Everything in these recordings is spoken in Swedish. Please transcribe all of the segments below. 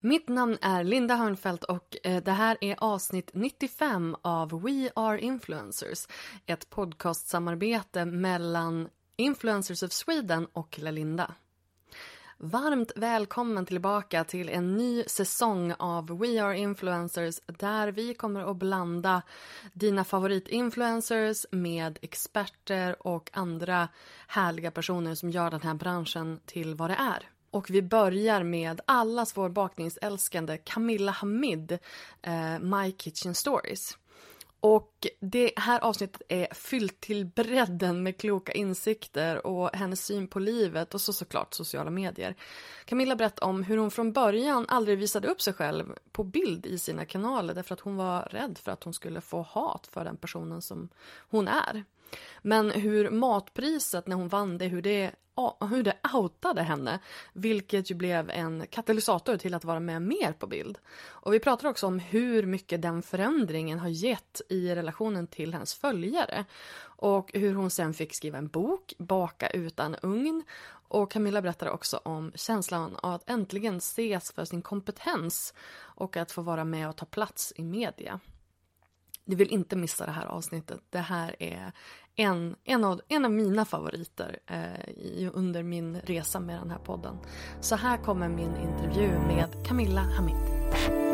Mitt namn är Linda Hörnfeldt och eh, det här är avsnitt 95 av We Are Influencers. Ett podcastsamarbete mellan Influencers of Sweden och Lalinda. Varmt välkommen tillbaka till en ny säsong av We Are Influencers där vi kommer att blanda dina favoritinfluencers med experter och andra härliga personer som gör den här branschen till vad det är. Och vi börjar med allas vår bakningsälskande Camilla Hamid, eh, My Kitchen Stories. Och det här avsnittet är fyllt till bredden med kloka insikter och hennes syn på livet och så såklart sociala medier. Camilla berättar om hur hon från början aldrig visade upp sig själv på bild i sina kanaler därför att hon var rädd för att hon skulle få hat för den personen som hon är. Men hur matpriset när hon vann det, hur det, hur det outade henne. Vilket ju blev en katalysator till att vara med mer på bild. Och vi pratar också om hur mycket den förändringen har gett i relationen till hennes följare. Och hur hon sen fick skriva en bok, Baka utan ugn. Och Camilla berättar också om känslan av att äntligen ses för sin kompetens och att få vara med och ta plats i media. Du vill inte missa det här avsnittet. Det här är en, en, av, en av mina favoriter eh, under min resa med den här podden. Så här kommer min intervju med Camilla Hamid.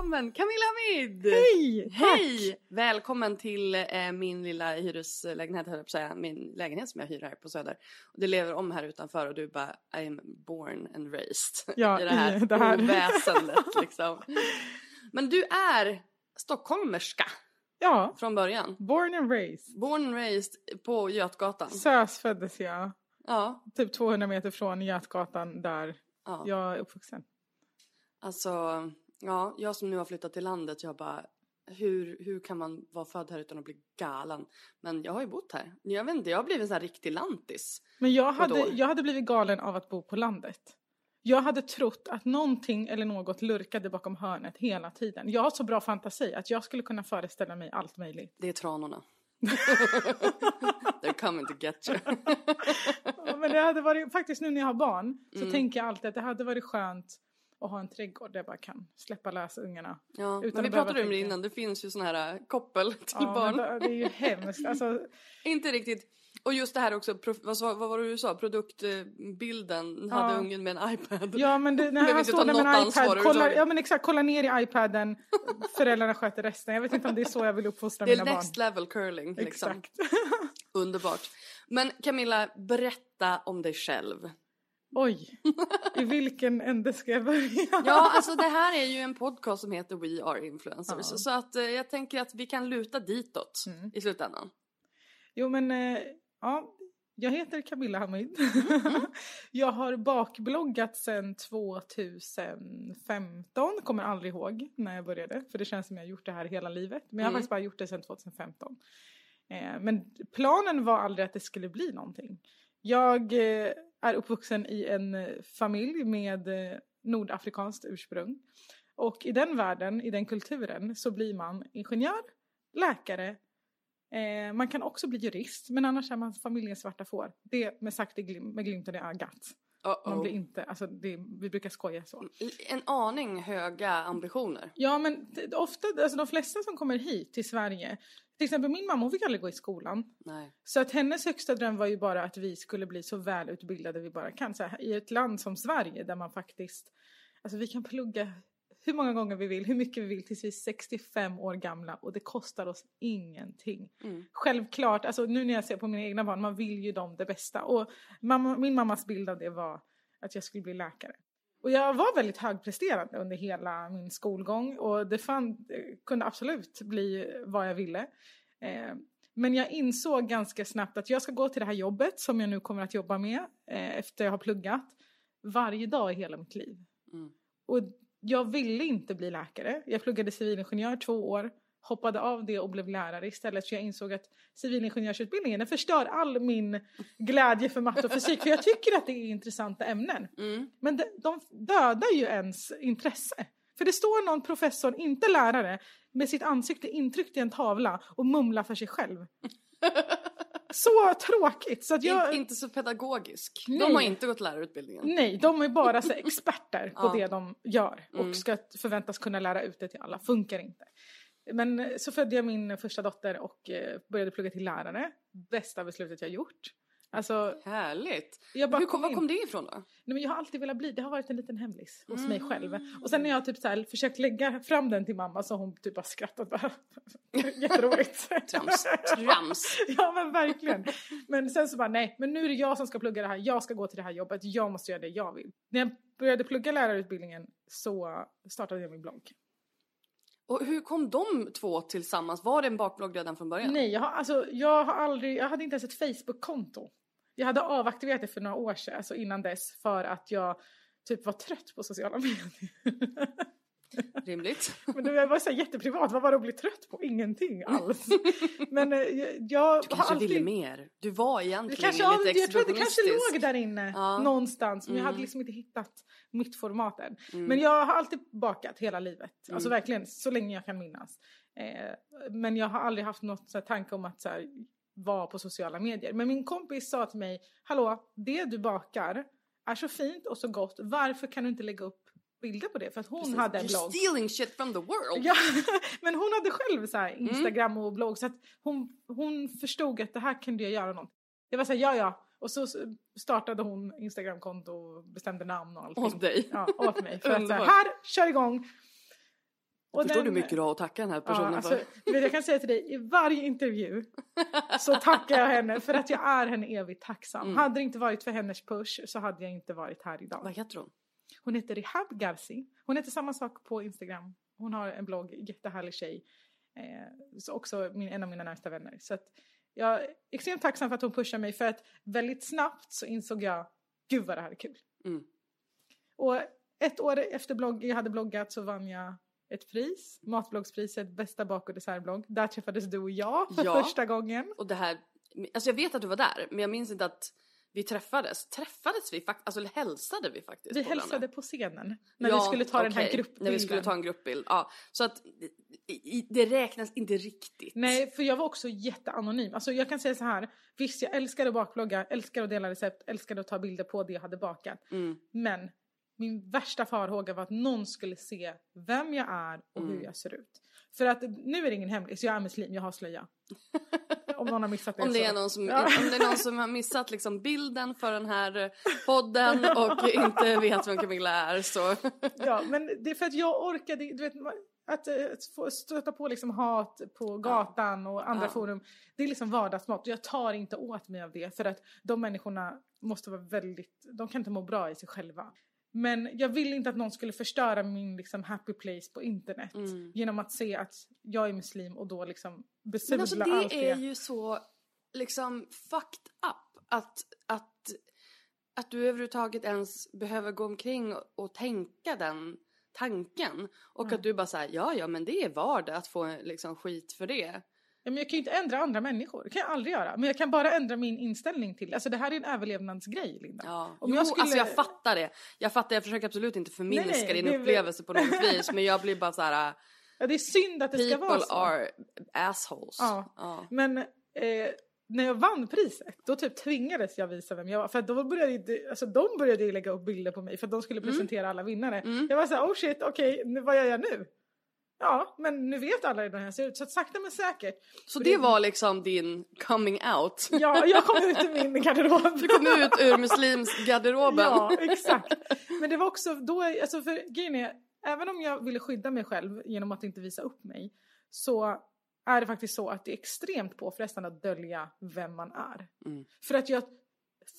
Välkommen Camilla Hamid! Hej! Hej! Välkommen till eh, min lilla hyreslägenhet, höll jag säga. Min lägenhet som jag hyr här på Söder. Och det lever om här utanför och du bara I am born and raised Ja, i det här, det här. oväsendet liksom. Men du är stockholmerska Ja, från början. born and raised. Born and raised på Götgatan. Sös föddes jag, Ja, typ 200 meter från Götgatan där ja. jag är uppvuxen. Alltså, ja, jag som nu har flyttat till landet, jag bara hur, hur kan man vara född här utan att bli galen? Men jag har ju bott här. Jag vet inte, jag har blivit en sån här riktig lantis. Men jag hade, jag hade blivit galen av att bo på landet. Jag hade trott att någonting eller något lurkade bakom hörnet hela tiden. Jag har så bra fantasi att jag skulle kunna föreställa mig allt möjligt. Det är tranorna. They're coming to get you. Men det hade varit, faktiskt nu när jag har barn så Mm. tänker jag alltid att det hade varit skönt att ha en trädgård där jag bara kan släppa lösa ungarna. Ja, Utan men vi pratade om det innan, det finns ju såna här äh, koppel till Ja, barn. det, är ju hemskt. Alltså, Inte riktigt. Och just det här också, vad, var det du sa? Produktbilden hade Ja. ungen med en iPad. Ja men det, när han står med en iPad, överhuvudtaget. ja men exakt, kollar ner i iPaden, föräldrarna sköter resten. Jag vet inte om det är så jag vill uppfostra Det är mina next barn. level curling liksom. Exakt. Underbart. Men Camilla, berätta om dig själv. Oj, i vilken ände ska jag börja? Ja, alltså det här är ju en podcast som heter We Are Influencers. Ja. Så att eh, jag tänker att vi kan luta ditåt Mm. i slutändan. Jo men, eh, ja, jag heter Camilla Hamid. Mm, jag har bakbloggat sedan 2015, kommer aldrig ihåg när jag började. För det känns som jag har gjort det här hela livet. Men jag har Mm. faktiskt bara gjort det sedan 2015. Eh, men planen var aldrig att det skulle bli någonting. Jag är uppvuxen i en eh, familj med eh, nordafrikanskt ursprung. Och i den världen, i den kulturen, så blir man ingenjör, läkare, eh, man kan också bli jurist, men annars är man familjens svarta får. Det med sagt med glimten i ögat. Man blir inte, alltså det, vi brukar skoja så. En aning höga ambitioner. Ja men ofta, alltså de flesta som kommer hit till Sverige, till exempel min mamma hon fick aldrig gå i skolan. Nej. Så att hennes högsta dröm var ju bara att vi skulle bli så välutbildade vi bara kan. Så här, I ett land som Sverige där man faktiskt, alltså vi kan plugga hur många gånger vi vill, hur mycket vi vill tills vi är 65 år gamla och det kostar oss ingenting. Mm. Självklart, alltså nu när jag ser på mina egna barn, man vill ju dem det bästa. Och mamma, min mammas bild av det var att jag skulle bli läkare. Och jag var väldigt högpresterande under hela min skolgång och det fan, kunde absolut bli vad jag ville. Eh, men jag insåg ganska snabbt att jag ska gå till det här jobbet som jag nu kommer att jobba med eh, efter jag har pluggat varje dag i hela mitt liv. Mm. Och jag ville inte bli läkare. Jag pluggade civilingenjör två år, hoppade av det och blev lärare istället för jag insåg att civilingenjörsutbildningen förstör all min glädje för matte och fysik för jag tycker att det är intressanta ämnen. Mm. Men de, de dödar ju ens intresse. För det står någon professor, inte lärare, med sitt ansikte intryckt i en tavla och mumlar för sig själv. Så tråkigt! Så att jag, In, inte så pedagogisk. Nej. De har inte gått lärarutbildningen. Nej, de är bara så experter på Ja. det de gör och Mm. ska förväntas kunna lära ut det till alla. Funkar inte. Men så födde jag min första dotter och eh, började plugga till lärare. Bästa beslutet jag gjort. Alltså, Härligt. jag bara Hur kom, var kom det ifrån då? Nej, men jag har alltid velat bli, det har varit en liten hemlis hos mig själv. Mm. Och sen när jag typ så här försökt lägga fram den till mamma så har hon typ bara skrattat bara. Jätteroligt. Trams. Trams. ja men verkligen. Men sen så bara nej, men nu är det jag som ska plugga det här, jag ska gå till det här jobbet, jag måste göra det jag vill. När jag började plugga lärarutbildningen så startade jag min blogg. Och hur kom de två tillsammans? Var det en bakblogg redan från början? Nej, jag har, alltså, jag har aldrig, jag hade inte ens ett Facebook-konto. Jag hade avaktiverat det för några år sedan, alltså innan dess, för att jag typ var trött på sociala medier. Rimligt. Men det var så jätteprivat, vad var det att bli trött på? Ingenting alls. Men eh, jag, jag Du kanske alltid... ville mer. Du var egentligen kanske, lite jag tror att det kanske låg där inne Ja. någonstans men jag hade Mm. liksom inte hittat mitt format än. Mm. Men jag har alltid bakat hela livet, alltså Mm. verkligen så länge jag kan minnas. Eh, men jag har aldrig haft något så tanke om att så här, vara på sociala medier. Men min kompis sa till mig, hallå, det du bakar är så fint och så gott, varför kan du inte lägga upp bilder på det? För att hon Precis. hade en You're blogg. stealing shit from the world. Ja, men hon hade själv så här Mm. Instagram och blogg så att hon, hon förstod att det här kunde jag göra något. Jag var så här, ja ja. Och så startade hon Instagramkonto och bestämde namn och allting. Åt dig. Ja, åt mig. För att så här, här, kör igång! Och Förstår du hur mycket du har att tacka den här Ja, personen alltså, för? vet, jag kan säga till dig, i varje intervju så tackar jag henne för att jag är henne evigt tacksam. Mm. Hade det inte varit för hennes push så hade jag inte varit här idag. Vad heter hon? Hon heter Rehab Garci. Hon heter samma sak på Instagram. Hon har en blogg, jättehärlig tjej. Eh, så också min, en av mina närmsta vänner. Så att jag är extremt tacksam för att hon pushar mig för att väldigt snabbt så insåg jag, gud vad det här är kul. Mm. Och ett år efter blogg, jag hade bloggat så vann jag ett pris, Matbloggspriset, bästa bak och dessertblogg. Där träffades du och jag för Ja. första gången. Och det här, alltså jag vet att du var där, men jag minns inte att vi träffades. Träffades vi faktiskt, alltså hälsade vi faktiskt Vi på varandra? hälsade på scenen när Ja, vi skulle ta den här gruppbilden. När vi skulle ta en gruppbild, ja. Så att det räknas inte riktigt. Nej, för jag var också jätteanonym. Alltså jag kan säga så här. Visst, jag älskade att bakblogga, älskade att dela recept, älskade att ta bilder på det jag hade bakat. Mm. Men min värsta farhåga var att någon skulle se vem jag är och Mm. hur jag ser ut. För att nu är det ingen hemlis, jag är muslim, jag har slöja. Om någon har missat det Om det, är någon som, Ja. om det är någon som har missat liksom bilden för den här eh, podden och inte vet vem Camilla är så... Ja, men det är för att jag orkade, du vet, att, eh, stöta på liksom hat på gatan och andra Ja. forum. Det är liksom vardagsmat jag tar inte åt mig av det för att de människorna måste vara väldigt, de kan inte må bra i sig själva. Men jag vill inte att någon skulle förstöra min liksom happy place på internet Mm. genom att se att jag är muslim och då liksom besudla alltså allt det är ju så liksom fucked up att, att, att du överhuvudtaget ens behöver gå omkring och, och tänka den tanken. Och Mm. att du bara säger ja ja men det är vardag att få liksom skit för det. Men jag kan ju inte ändra andra människor, det kan jag aldrig göra. Men jag kan bara ändra min inställning till Alltså det här är en överlevnadsgrej Linda. Ja. Om jo, jag skulle- alltså jag fattar det. Jag fattar, jag försöker absolut inte förminska Nej, nej, din det upplevelse på något vis. Men jag blir bara så här. Ja, det är synd att det ska vara people så. are assholes. Ja. Ja. Men eh, när jag vann priset, då typ tvingades jag visa vem jag var. För då började alltså, de började lägga upp bilder på mig för att de skulle presentera alla vinnare. Mm. Jag var så här, oh shit, okej, nu- vad gör jag nu? Ja, men nu vet alla hur den här ser ut. Så att sakta men säkert. Så Och det var liksom din coming out? Ja, jag kom ut ur min garderob. Du kom ut ur muslimsgarderoben? Ja, exakt. Men det var också då, alltså för grejen är, även om jag ville skydda mig själv genom att inte visa upp mig, så är det faktiskt så att det är extremt påfrestande att dölja vem man är. Mm. För att jag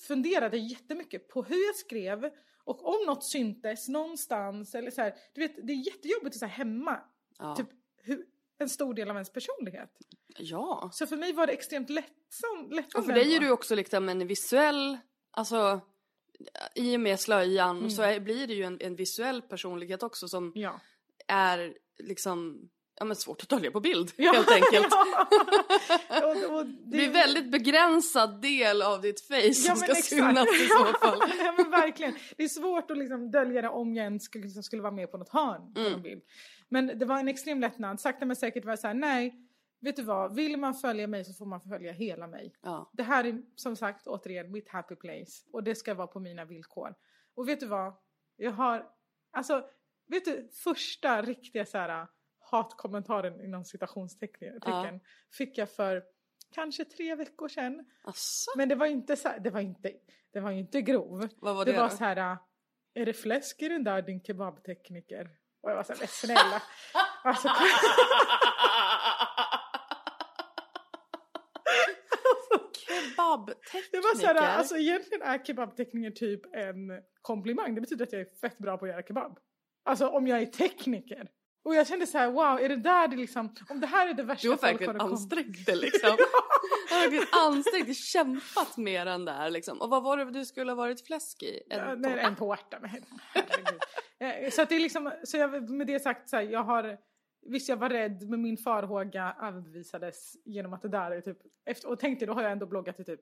funderade jättemycket på hur jag skrev och om något syntes någonstans eller så här, du vet, det är jättejobbigt att så här hemma, Ja. typ hur, en stor del av ens personlighet. ja. Så för mig var det extremt lättsamt. Och lättsamt för dig är du också liksom en visuell, alltså i och med slöjan Mm. så är, blir det ju en, en visuell personlighet också som Ja. är liksom, ja men svårt att dölja på bild Ja. helt enkelt. och, och Det blir en väldigt begränsad del av ditt face som ska synas i så fall. ja men verkligen. Det är svårt att liksom dölja det om jag ens skulle, liksom skulle vara med på något hörn på Mm. någon bild. Men det var en extrem lättnad. Sakta men säkert var jag så här, nej, vet du vad, vill man följa mig så får man följa hela mig. Ja. Det här är som sagt återigen mitt happy place och det ska vara på mina villkor. Och vet du vad, jag har, alltså, vet du, första riktiga så här hatkommentaren inom citationstecken Ja. fick jag för kanske tre veckor sedan. Asså? Men det var inte så här, det var inte, det var inte grov. Vad var det det var då? så här, är det fläsk i den där din kebabtekniker? Och jag var så här, men snälla. Alltså, Kebabtekniker? det var så här, alltså egentligen är kebabtekniker typ en komplimang. Det betyder att jag är fett bra på att göra kebab. Alltså om jag är tekniker. Och jag kände så här, wow, är det där det liksom, om det här är det värsta Du har folk verkligen kom- ansträngt dig liksom. Du har verkligen ansträngt kämpat med den där liksom. Och vad var det du skulle ha varit fläsk i? En Ja, nej, tårta? en tårta. Men, herregud. Eh, så att det är liksom, så jag, med det sagt så här, jag har, visst jag var rädd men min farhåga överbevisades genom att det där är typ, efter, och tänkte då har jag ändå bloggat i typ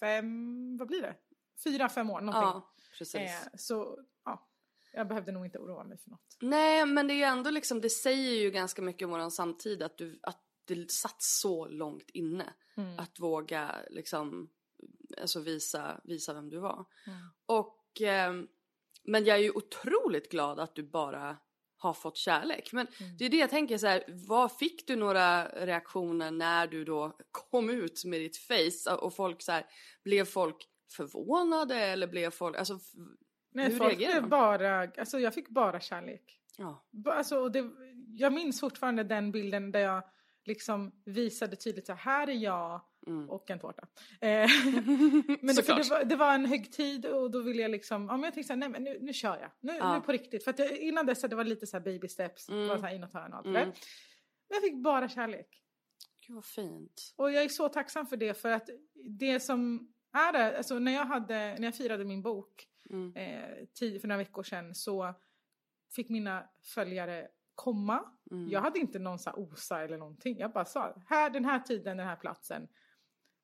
fem, vad blir det? Fyra, fem år någonting. Ja, precis. Eh, så ja, jag behövde nog inte oroa mig för något. Nej, men det är ändå liksom, det säger ju ganska mycket om våran samtid att, du, att det satt så långt inne. Mm. Att våga liksom, alltså visa, visa vem du var. Mm. Och, ehm, men jag är ju otroligt glad att du bara har fått kärlek. Men Mm. det är det jag tänker så här, vad fick du några reaktioner när du då kom ut med ditt face och folk så här, blev folk förvånade eller blev folk, alltså Nej, hur folk reagerar blev de? bara, alltså jag fick bara kärlek. ja. Alltså, och det, jag minns fortfarande den bilden där jag liksom visade tydligt så här, är jag Mm. och en tårta. Eh, men det, det, var, det var en högtid och då ville jag liksom, ja men jag tänkte så här, nej men nu, nu kör jag. Nu, Ja. nu på riktigt. För att jag, innan dess det var lite så här baby steps, Mm. det var så här inåt hörn och allt Mm. Men jag fick bara kärlek. Gud vad fint. Och jag är så tacksam för det för att det som är det, alltså när jag hade, när jag firade min bok Mm. eh, tio, för några veckor sedan så fick mina följare komma. Mm. Jag hade inte någon så här osa eller någonting. Jag bara sa, här den här tiden, den här platsen.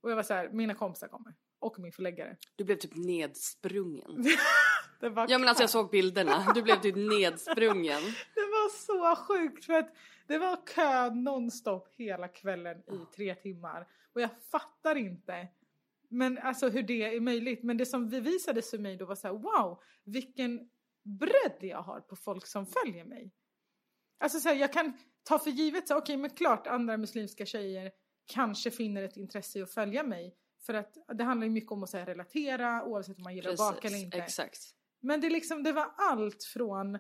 Och jag var så här, mina kompisar kommer. Och min förläggare. Du blev typ nedsprungen. Det var, Ja men alltså jag såg bilderna. Du blev typ nedsprungen. det var så sjukt för att det var kö nonstop hela kvällen i tre timmar. Och jag fattar inte. Men alltså hur det är möjligt. Men det som bevisades för mig då var så här, wow, vilken bredd jag har på folk som följer mig. Alltså så här, jag kan ta för givet så okej men klart andra muslimska tjejer kanske finner ett intresse i att följa mig. För att det handlar ju mycket om att så här, relatera oavsett om man gillar att baka eller inte. exakt. Men det, liksom, det var allt från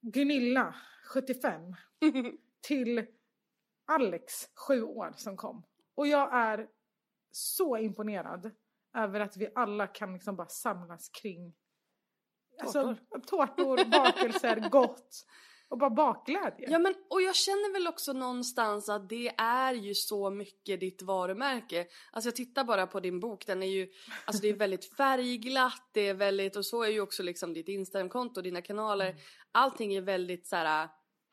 Gunilla, 75, till Alex, 7 år, som kom. Och jag är så imponerad över att vi alla kan liksom bara samlas kring alltså, tårtor, bakelser, gott och bara bakglädje. Ja men och jag känner väl också någonstans att det är ju så mycket ditt varumärke. Alltså jag tittar bara på din bok, den är ju, alltså det är väldigt färgglatt, det är väldigt, och så är ju också liksom ditt Instagramkonto, dina kanaler. Allting är väldigt så här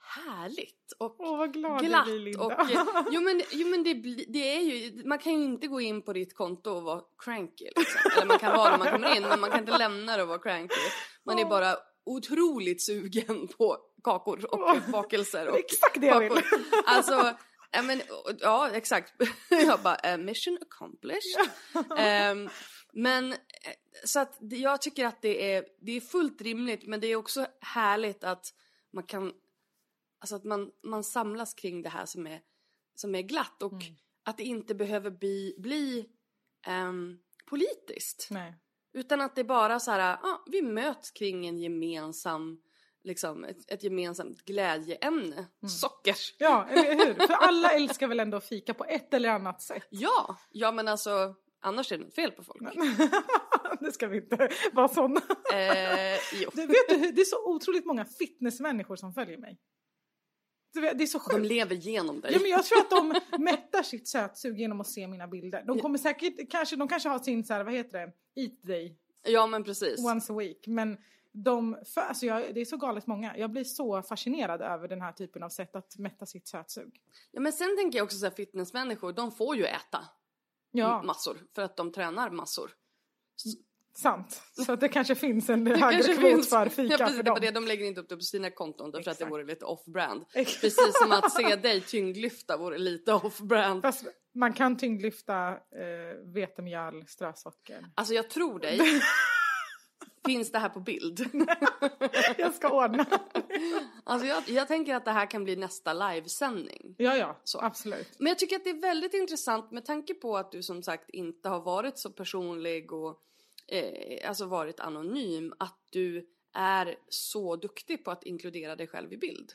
härligt och Åh vad glad glatt blir Linda. och eh, jo men, jo, men det, det är ju, man kan ju inte gå in på ditt konto och vara cranky liksom. Eller man kan vara när man kommer in men man kan inte lämna det och vara cranky. Man är bara otroligt sugen på kakor och bakelser. Och exakt det jag vill. Alltså, ja, men, ja exakt. Jag bara, eh, mission accomplished. Ehm, men eh, så att jag tycker att det är, det är fullt rimligt men det är också härligt att man kan, alltså att man, man samlas kring det här som är, som är glatt och att det inte behöver bli, bli ehm, politiskt. Nej. Utan att det är bara så här, ja, vi möts kring en gemensam, liksom ett, ett gemensamt glädjeämne. Socker. Ja, eller hur? För alla älskar väl ändå fika på ett eller annat sätt. Ja, ja men alltså annars är det något fel på folk. det ska vi inte vara sådana. Eh, jo. Du, vet du, det är så otroligt många fitnessmänniskor som följer mig. Det är så De sjukt. lever genom dig. Ja, men jag tror att de mättar sitt sötsug genom att se mina bilder. De kommer säkert, kanske, de kanske har sin så här, vad heter det, eat day Ja men precis. once a week. Men de, för, alltså jag, det är så galet många. Jag blir så fascinerad över den här typen av sätt att mätta sitt sötsug. Ja men sen tänker jag också så här fitnessmänniskor, de får ju äta Ja, massor för att de tränar massor. sant. Så att det kanske finns en Det högre kvot finns- för fika ja, precis, för dem. det, de lägger inte upp det på sina konton därför att det vore lite off-brand. Precis som att se dig tyngdlyfta vore lite off-brand. Fast man kan tyngdlyfta eh, vetemjöl, strösocker. Alltså jag tror dig. Finns det här på bild? Jag ska ordna. Alltså jag, jag tänker att det här kan bli nästa livesändning. Ja, ja, Så. absolut. Men jag tycker att det är väldigt intressant med tanke på att du som sagt inte har varit så personlig och eh, alltså varit anonym. Att du är så duktig på att inkludera dig själv i bild.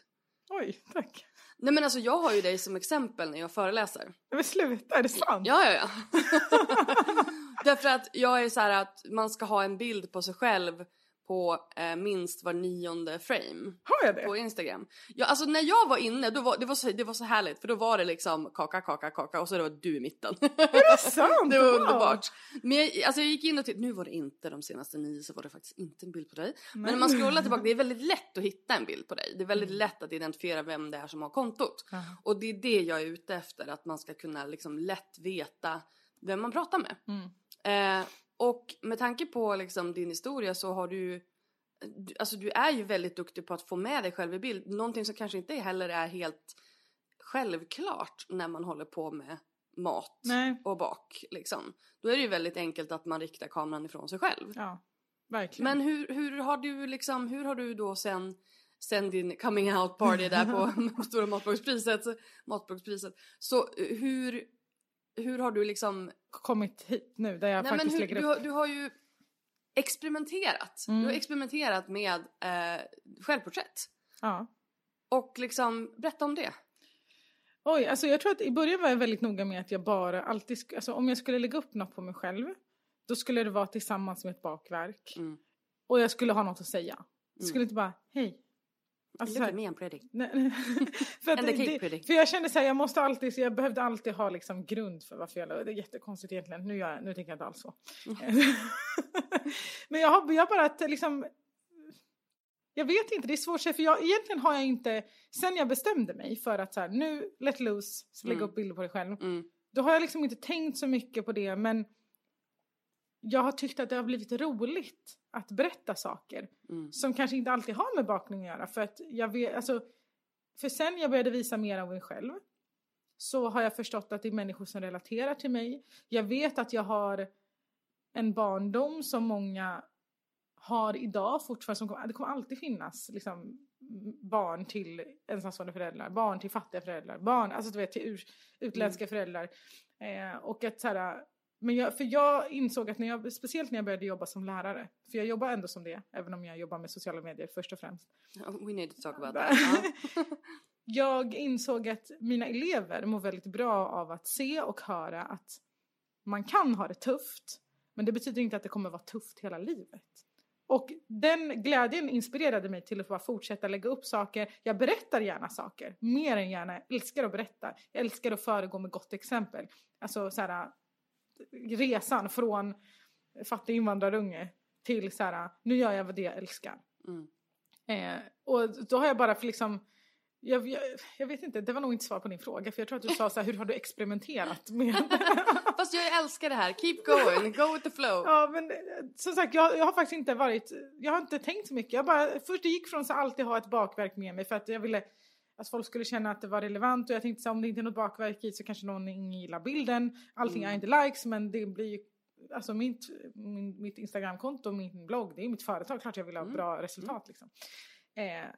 Oj, tack. Nej men alltså jag har ju dig som exempel när jag föreläser. Men sluta, är det sant? Ja, ja, ja. Därför att jag är så här att man ska ha en bild på sig själv på eh, minst var nionde frame Har jag det? på Instagram. Ja, alltså när jag var inne, då var, det, var så, det var så härligt för då var det liksom kaka, kaka, kaka och så det var du i mitten. Är det sant? det var underbart. Men jag, alltså jag gick in och tittade, nu var det inte de senaste nio så var det faktiskt inte en bild på dig. Men när man scrollar tillbaka, det är väldigt lätt att hitta en bild på dig. Det är väldigt lätt att identifiera vem det är som har kontot. Jaha. Och det är det jag är ute efter, att man ska kunna liksom lätt veta vem man pratar med. Mm. Eh, och med tanke på liksom din historia så har du du- Alltså du är ju väldigt duktig på att få med dig själv i bild. Någonting som kanske inte heller är helt självklart när man håller på med mat Nej. och bak. Liksom. Då är det ju väldigt enkelt att man riktar kameran ifrån sig själv. Ja, verkligen. Men hur, hur har du liksom, hur har du då sen, sen din coming out party där på Stora Matblockspriset, Matblockspriset. Så eh, hur, hur har du liksom Kommit hit nu där jag Nej, men faktiskt hur, lägger du, upp. har, du har ju experimenterat. Mm. Du har experimenterat med eh, självporträtt. Ja. Och liksom, berätta om det. Oj, alltså jag tror att i början var jag väldigt noga med att jag bara alltid, alltså om jag skulle lägga upp något på mig själv, då skulle det vara tillsammans med ett bakverk. Mm. Och jag skulle ha något att säga. Jag skulle inte bara, hej. Alltså, så Look här, at me, I'm pretty. Nej, för, att det, för jag kände så här, jag måste alltid, så jag behövde alltid ha liksom grund för varför jag la- Det är jättekonstigt egentligen, nu, jag, nu tänker jag inte alls så. Men jag har, jag bara att liksom, jag vet inte, det är svårt för jag, egentligen har jag inte, sen jag bestämde mig för att så här, nu let loose, så lägga Mm. upp bilder på dig själv. Mm. Då har jag liksom inte tänkt så mycket på det, men jag har tyckt att det har blivit roligt att berätta saker Mm. som kanske inte alltid har med bakning att göra. För att jag vet, alltså, för sen jag började visa mer av mig själv så har jag förstått att det är människor som relaterar till mig. Jag vet att jag har en barndom som många har idag fortfarande. Som kommer, det kommer alltid finnas liksom, barn till ensamstående föräldrar, barn till fattiga föräldrar, barn alltså, du vet, till ur, utländska föräldrar. Eh, och att så här, men jag, för jag insåg att när jag, speciellt när jag började jobba som lärare, för jag jobbar ändå som det, även om jag jobbar med sociala medier först och främst. We need to talk about that. Ja. Jag insåg att mina elever mår väldigt bra av att se och höra att man kan ha det tufft, men det betyder inte att det kommer vara tufft hela livet. Och den glädjen inspirerade mig till att bara fortsätta lägga upp saker. Jag berättar gärna saker, mer än gärna. Jag älskar att berätta. Jag älskar att föregå med gott exempel. Alltså så här, resan från fattig invandrarunge till så här, nu gör jag vad det jag älskar. Mm. Eh, och då har jag bara för liksom Jag, jag, jag vet inte, det var nog inte svar på din fråga för jag tror att du sa så här, hur har du experimenterat med Fast jag älskar det här, keep going, go with the flow. Ja men eh, som sagt jag, jag har faktiskt inte varit, jag har inte tänkt så mycket. Jag bara, först gick från att alltid ha ett bakverk med mig för att jag ville att folk skulle känna att det var relevant och jag tänkte så här, om det inte är något bakverk i så kanske någon gillar bilden. Allting är inte likes men det blir ju Alltså mitt, min, mitt Instagramkonto och min blogg, det är mitt företag. Klart jag vill ha bra resultat liksom. Eh,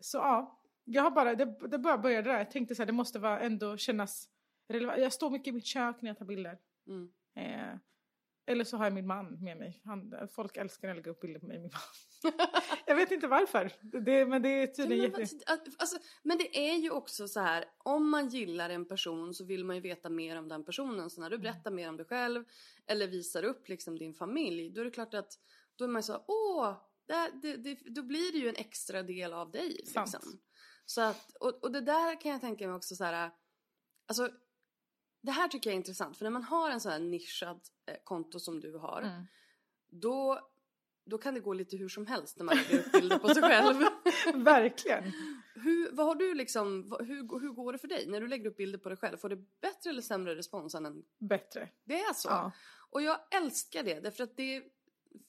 så ja, jag har bara, det, det bara började där. Jag tänkte så här, det måste vara ändå kännas relevant. Jag står mycket i mitt kök när jag tar bilder. Mm. Eh, eller så har jag min man med mig. Han, folk älskar jag lägger upp bilder på mig min man. jag vet inte varför. Det, men det är tydligen men, jätte... alltså, men det är ju också så här, om man gillar en person så vill man ju veta mer om den personen. Så när du berättar mer om dig själv eller visar upp liksom din familj, då är det klart att då är man ju så åh, det, det, det, då blir det ju en extra del av dig. Sant. Liksom. Så att, och, och det där kan jag tänka mig också så här, alltså det här tycker jag är intressant för när man har en sån här nischad eh, konto som du har, Mm. då, då kan det gå lite hur som helst när man lägger upp bilder på sig själv. Verkligen. Hur, vad har du liksom, hur, hur går det för dig när du lägger upp bilder på dig själv? Får du bättre eller sämre respons än en... Bättre. Det är så? Ja. Och jag älskar det därför att det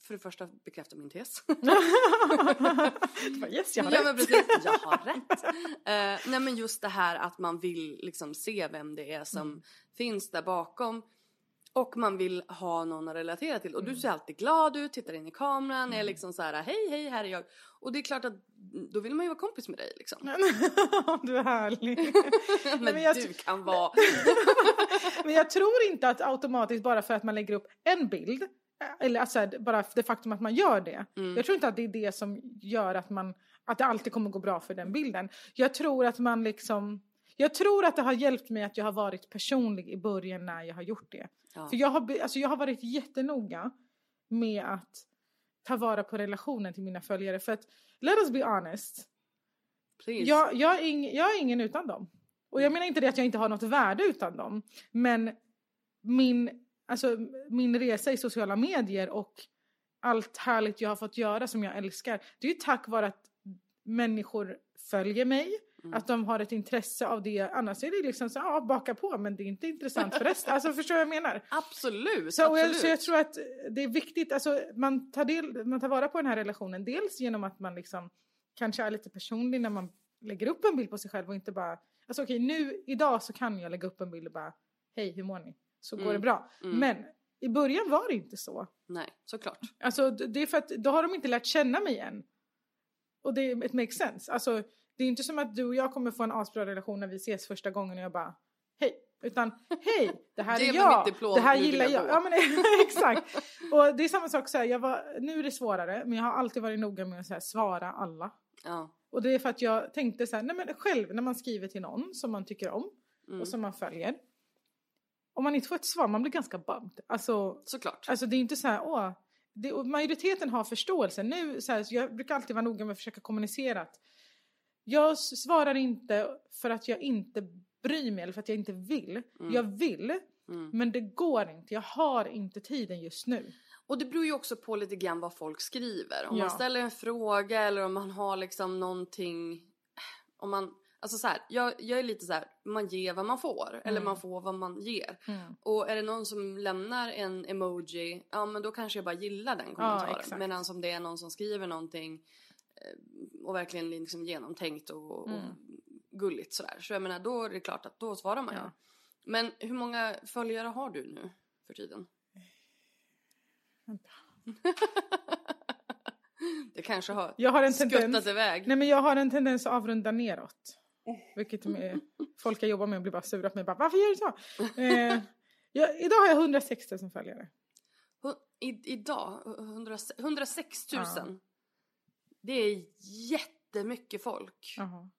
för det första bekräftar min tes. Bara, yes, jag har ja, rätt. men precis, jag har rätt. Eh, nej men just det här att man vill liksom se vem det är som Mm. finns där bakom. Och man vill ha någon att relatera till. Och Mm. du ser alltid glad ut, tittar in i kameran, är liksom så här hej hej här är jag. Och det är klart att då vill man ju vara kompis med dig liksom. du är härlig. men men jag du kan vara. Men jag tror inte att automatiskt bara för att man lägger upp en bild, eller alltså bara det faktum att man gör det. Mm. Jag tror inte att det är det som gör att man, att det alltid kommer gå bra för den bilden. Jag tror att man liksom, jag tror att det har hjälpt mig att jag har varit personlig i början när jag har gjort det. Ja. För jag har, alltså jag har varit jättenoga med att ta vara på relationen till mina följare. För att, let us be honest, Please. jag, jag, är ing, jag är ingen utan dem. Och jag menar inte det att jag inte har något värde utan dem. Men min, alltså, min resa i sociala medier och allt härligt jag har fått göra som jag älskar. Det är ju tack vare att människor följer mig. Att de har ett intresse av det. Annars är det liksom så, ja baka på men det är inte intressant för resten. Alltså förstår du vad jag menar? Absolut, Så, och jag, absolut. så jag tror att det är viktigt, alltså man tar, del, man tar vara på den här relationen. Dels genom att man liksom kanske är lite personlig när man lägger upp en bild på sig själv och inte bara, alltså okej nu, idag så kan jag lägga upp en bild och bara, hej hur mår ni? Så går Mm. det bra. Men i början var det inte så. Nej, såklart. Alltså det är för att då har de inte lärt känna mig än. Och det it makes sense. Alltså det är inte som att du och jag kommer få en asbra relation när vi ses första gången och jag bara hej. Utan hej, det här Ge är jag. det här gillar jag. Ja men exakt. Och det är samma sak så här, jag var, nu är det svårare men jag har alltid varit noga med att här, svara alla. Ja. Och det är för att jag tänkte så här, nej men själv när man skriver till någon som man tycker om Mm. och som man följer. Om man inte får ett svar, man blir ganska bummed. Alltså, Såklart. Alltså det är inte så här, åh. Det, majoriteten har förståelse. Nu, så här, jag brukar alltid vara noga med att försöka kommunicera att jag svarar inte för att jag inte bryr mig eller för att jag inte vill. Jag vill, men det går inte. Jag har inte tiden just nu. Och det beror ju också på lite grann vad folk skriver. Om Ja. man ställer en fråga eller om man har liksom någonting. Om man, alltså så här, jag, jag är lite så här, man ger vad man får. Eller man får vad man ger. Och är det någon som lämnar en emoji, ja men då kanske jag bara gillar den kommentaren. exakt. Medan om det är någon som skriver någonting eh, och verkligen liksom genomtänkt och, och gulligt sådär. Så jag menar då är det klart att då svarar man ju. Ja. Men hur många följare har du nu för tiden? Vänta. Det kanske har Jag har en tendens, iväg. nej men jag har en tendens att avrunda neråt. Vilket är, folk jag jobbar med blir bara sura på mig. Bara, Varför gör du så? Eh, jag, idag har jag 106 000 följare. I, idag, 100, 106 000. Ja. Det är jättemycket folk. Jaha.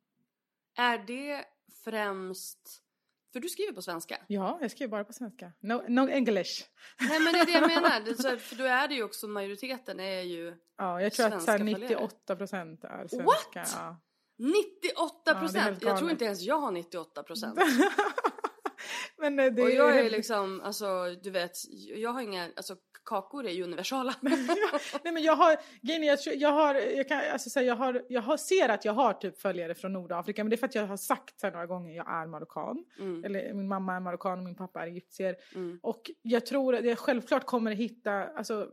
Är det främst... För du skriver på svenska. Ja, jag skriver bara på svenska. No, no English. Nej men det är det jag menar. Så, för då är det ju också majoriteten är ju Ja, jag tror att så här, Svenska följare. 98 procent är svenska. What? Ja. 98 Ja, det är procent. helt jag tror inte ens jag har 98 procent. Men eh, det Och jag är liksom, alltså du vet, jag har inga, alltså kakor är ju universala. Nej men jag har, grejen jag, jag har, jag kan, alltså säga jag har, jag har, ser att jag har typ följare från Nordafrika men det är för att jag har sagt så här några gånger jag är marockan. Mm. Eller min mamma är marockan och min pappa är egyptier. Mm. Och jag tror att jag självklart kommer hitta alltså,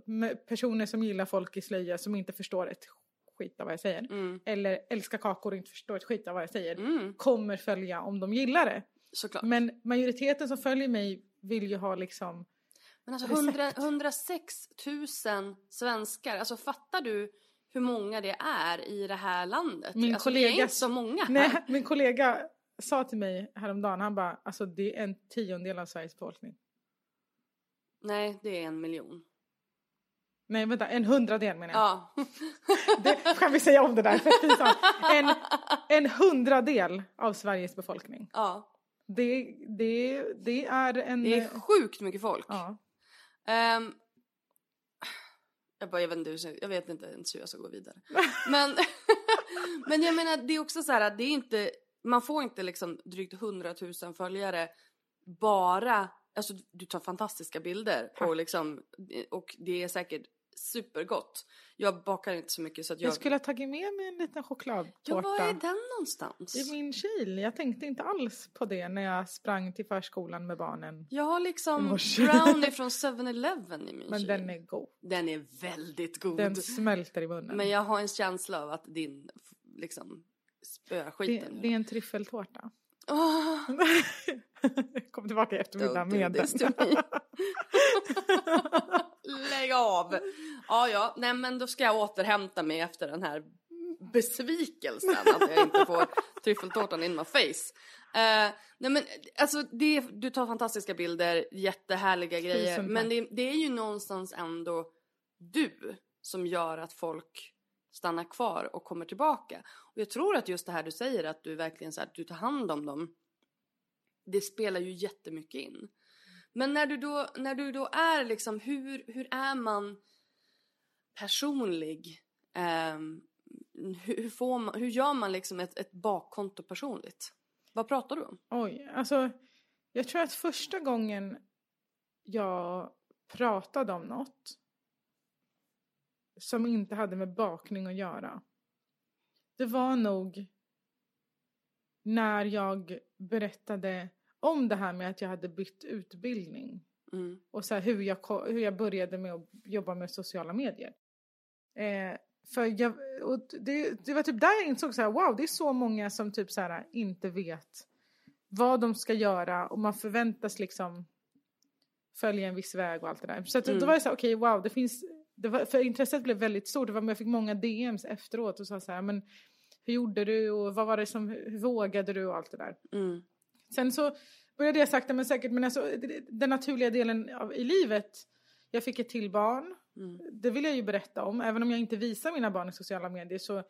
personer som gillar folk i slöja som inte förstår ett skit av vad jag säger. Mm. Eller älskar kakor och inte förstår ett skit av vad jag säger. Mm. Kommer följa om de gillar det. Såklart. Men majoriteten som följer mig vill ju ha liksom Men alltså Recept. 100, 106 000 svenskar, alltså fattar du hur många det är i det här landet? Min alltså, det kollega- är inte så många. Nej, min kollega sa till mig häromdagen, han bara, alltså det är en tiondel av Sveriges befolkning. Nej, det är en miljon. Nej vänta, en hundradel menar jag. Ja. Det, kan vi säga om det där? För pinsamt. en, en hundradel av Sveriges befolkning. ja. Det, det, det är en... Det är sjukt mycket folk. ja. Ehm, jag, bara, jag, vet inte, jag vet inte ens hur jag ska gå vidare. Men, men jag menar, det är också så här att det är inte, man får inte liksom drygt 100 000 följare bara, alltså du tar fantastiska bilder och liksom, och det är säkert supergott. Jag bakar inte så mycket så att jag... Jag skulle ha tagit med mig en liten ja, chokladtårta. var är den någonstans? I min kil. Jag tänkte inte alls på det när jag sprang till förskolan med barnen. Jag har liksom brownie från 7-Eleven i min Men kyl. den är god. Den är väldigt god. Den smälter i munnen. Men jag har en känsla av att din liksom spöar det, det är en tryffeltårta. Åh, Jag kommer tillbaka i eftermiddag med den. Lägg av! Ja, ja, nej men då ska jag återhämta mig efter den här besvikelsen att jag inte får tryffeltårtan in my face. Eh, nej men alltså det, du tar fantastiska bilder, jättehärliga grejer. Tusen Men det, det är ju någonstans ändå du som gör att folk stannar kvar och kommer tillbaka. Och jag tror att just det här du säger att du verkligen så här, du tar hand om dem. Det spelar ju jättemycket in. Men när du då, när du då är liksom, hur, hur är man personlig? Um, hur, hur, får man, hur gör man liksom ett, ett bakkonto personligt? Vad pratar du om? Oj, alltså jag tror att första gången jag pratade om något som inte hade med bakning att göra. Det var nog när jag berättade om det här med att jag hade bytt utbildning Mm. och så här hur, jag, hur jag började med att jobba med sociala medier. Eh, för jag, och det, det var typ där jag insåg så här, wow, det är så många som typ så här inte vet vad de ska göra och man förväntas liksom följa en viss väg och allt det där. Så att Mm. då var det så här, okej, wow, det finns, det var, för intresset blev väldigt stort. Det var, jag fick många DMs efteråt och sa så här, men hur gjorde du och vad var det som, hur vågade du och allt det där. Mm. Sen så började jag sakta men säkert, men alltså den naturliga delen av, i livet. Jag fick ett till barn. Mm. Det vill jag ju berätta om. Även om jag inte visar mina barn i sociala medier så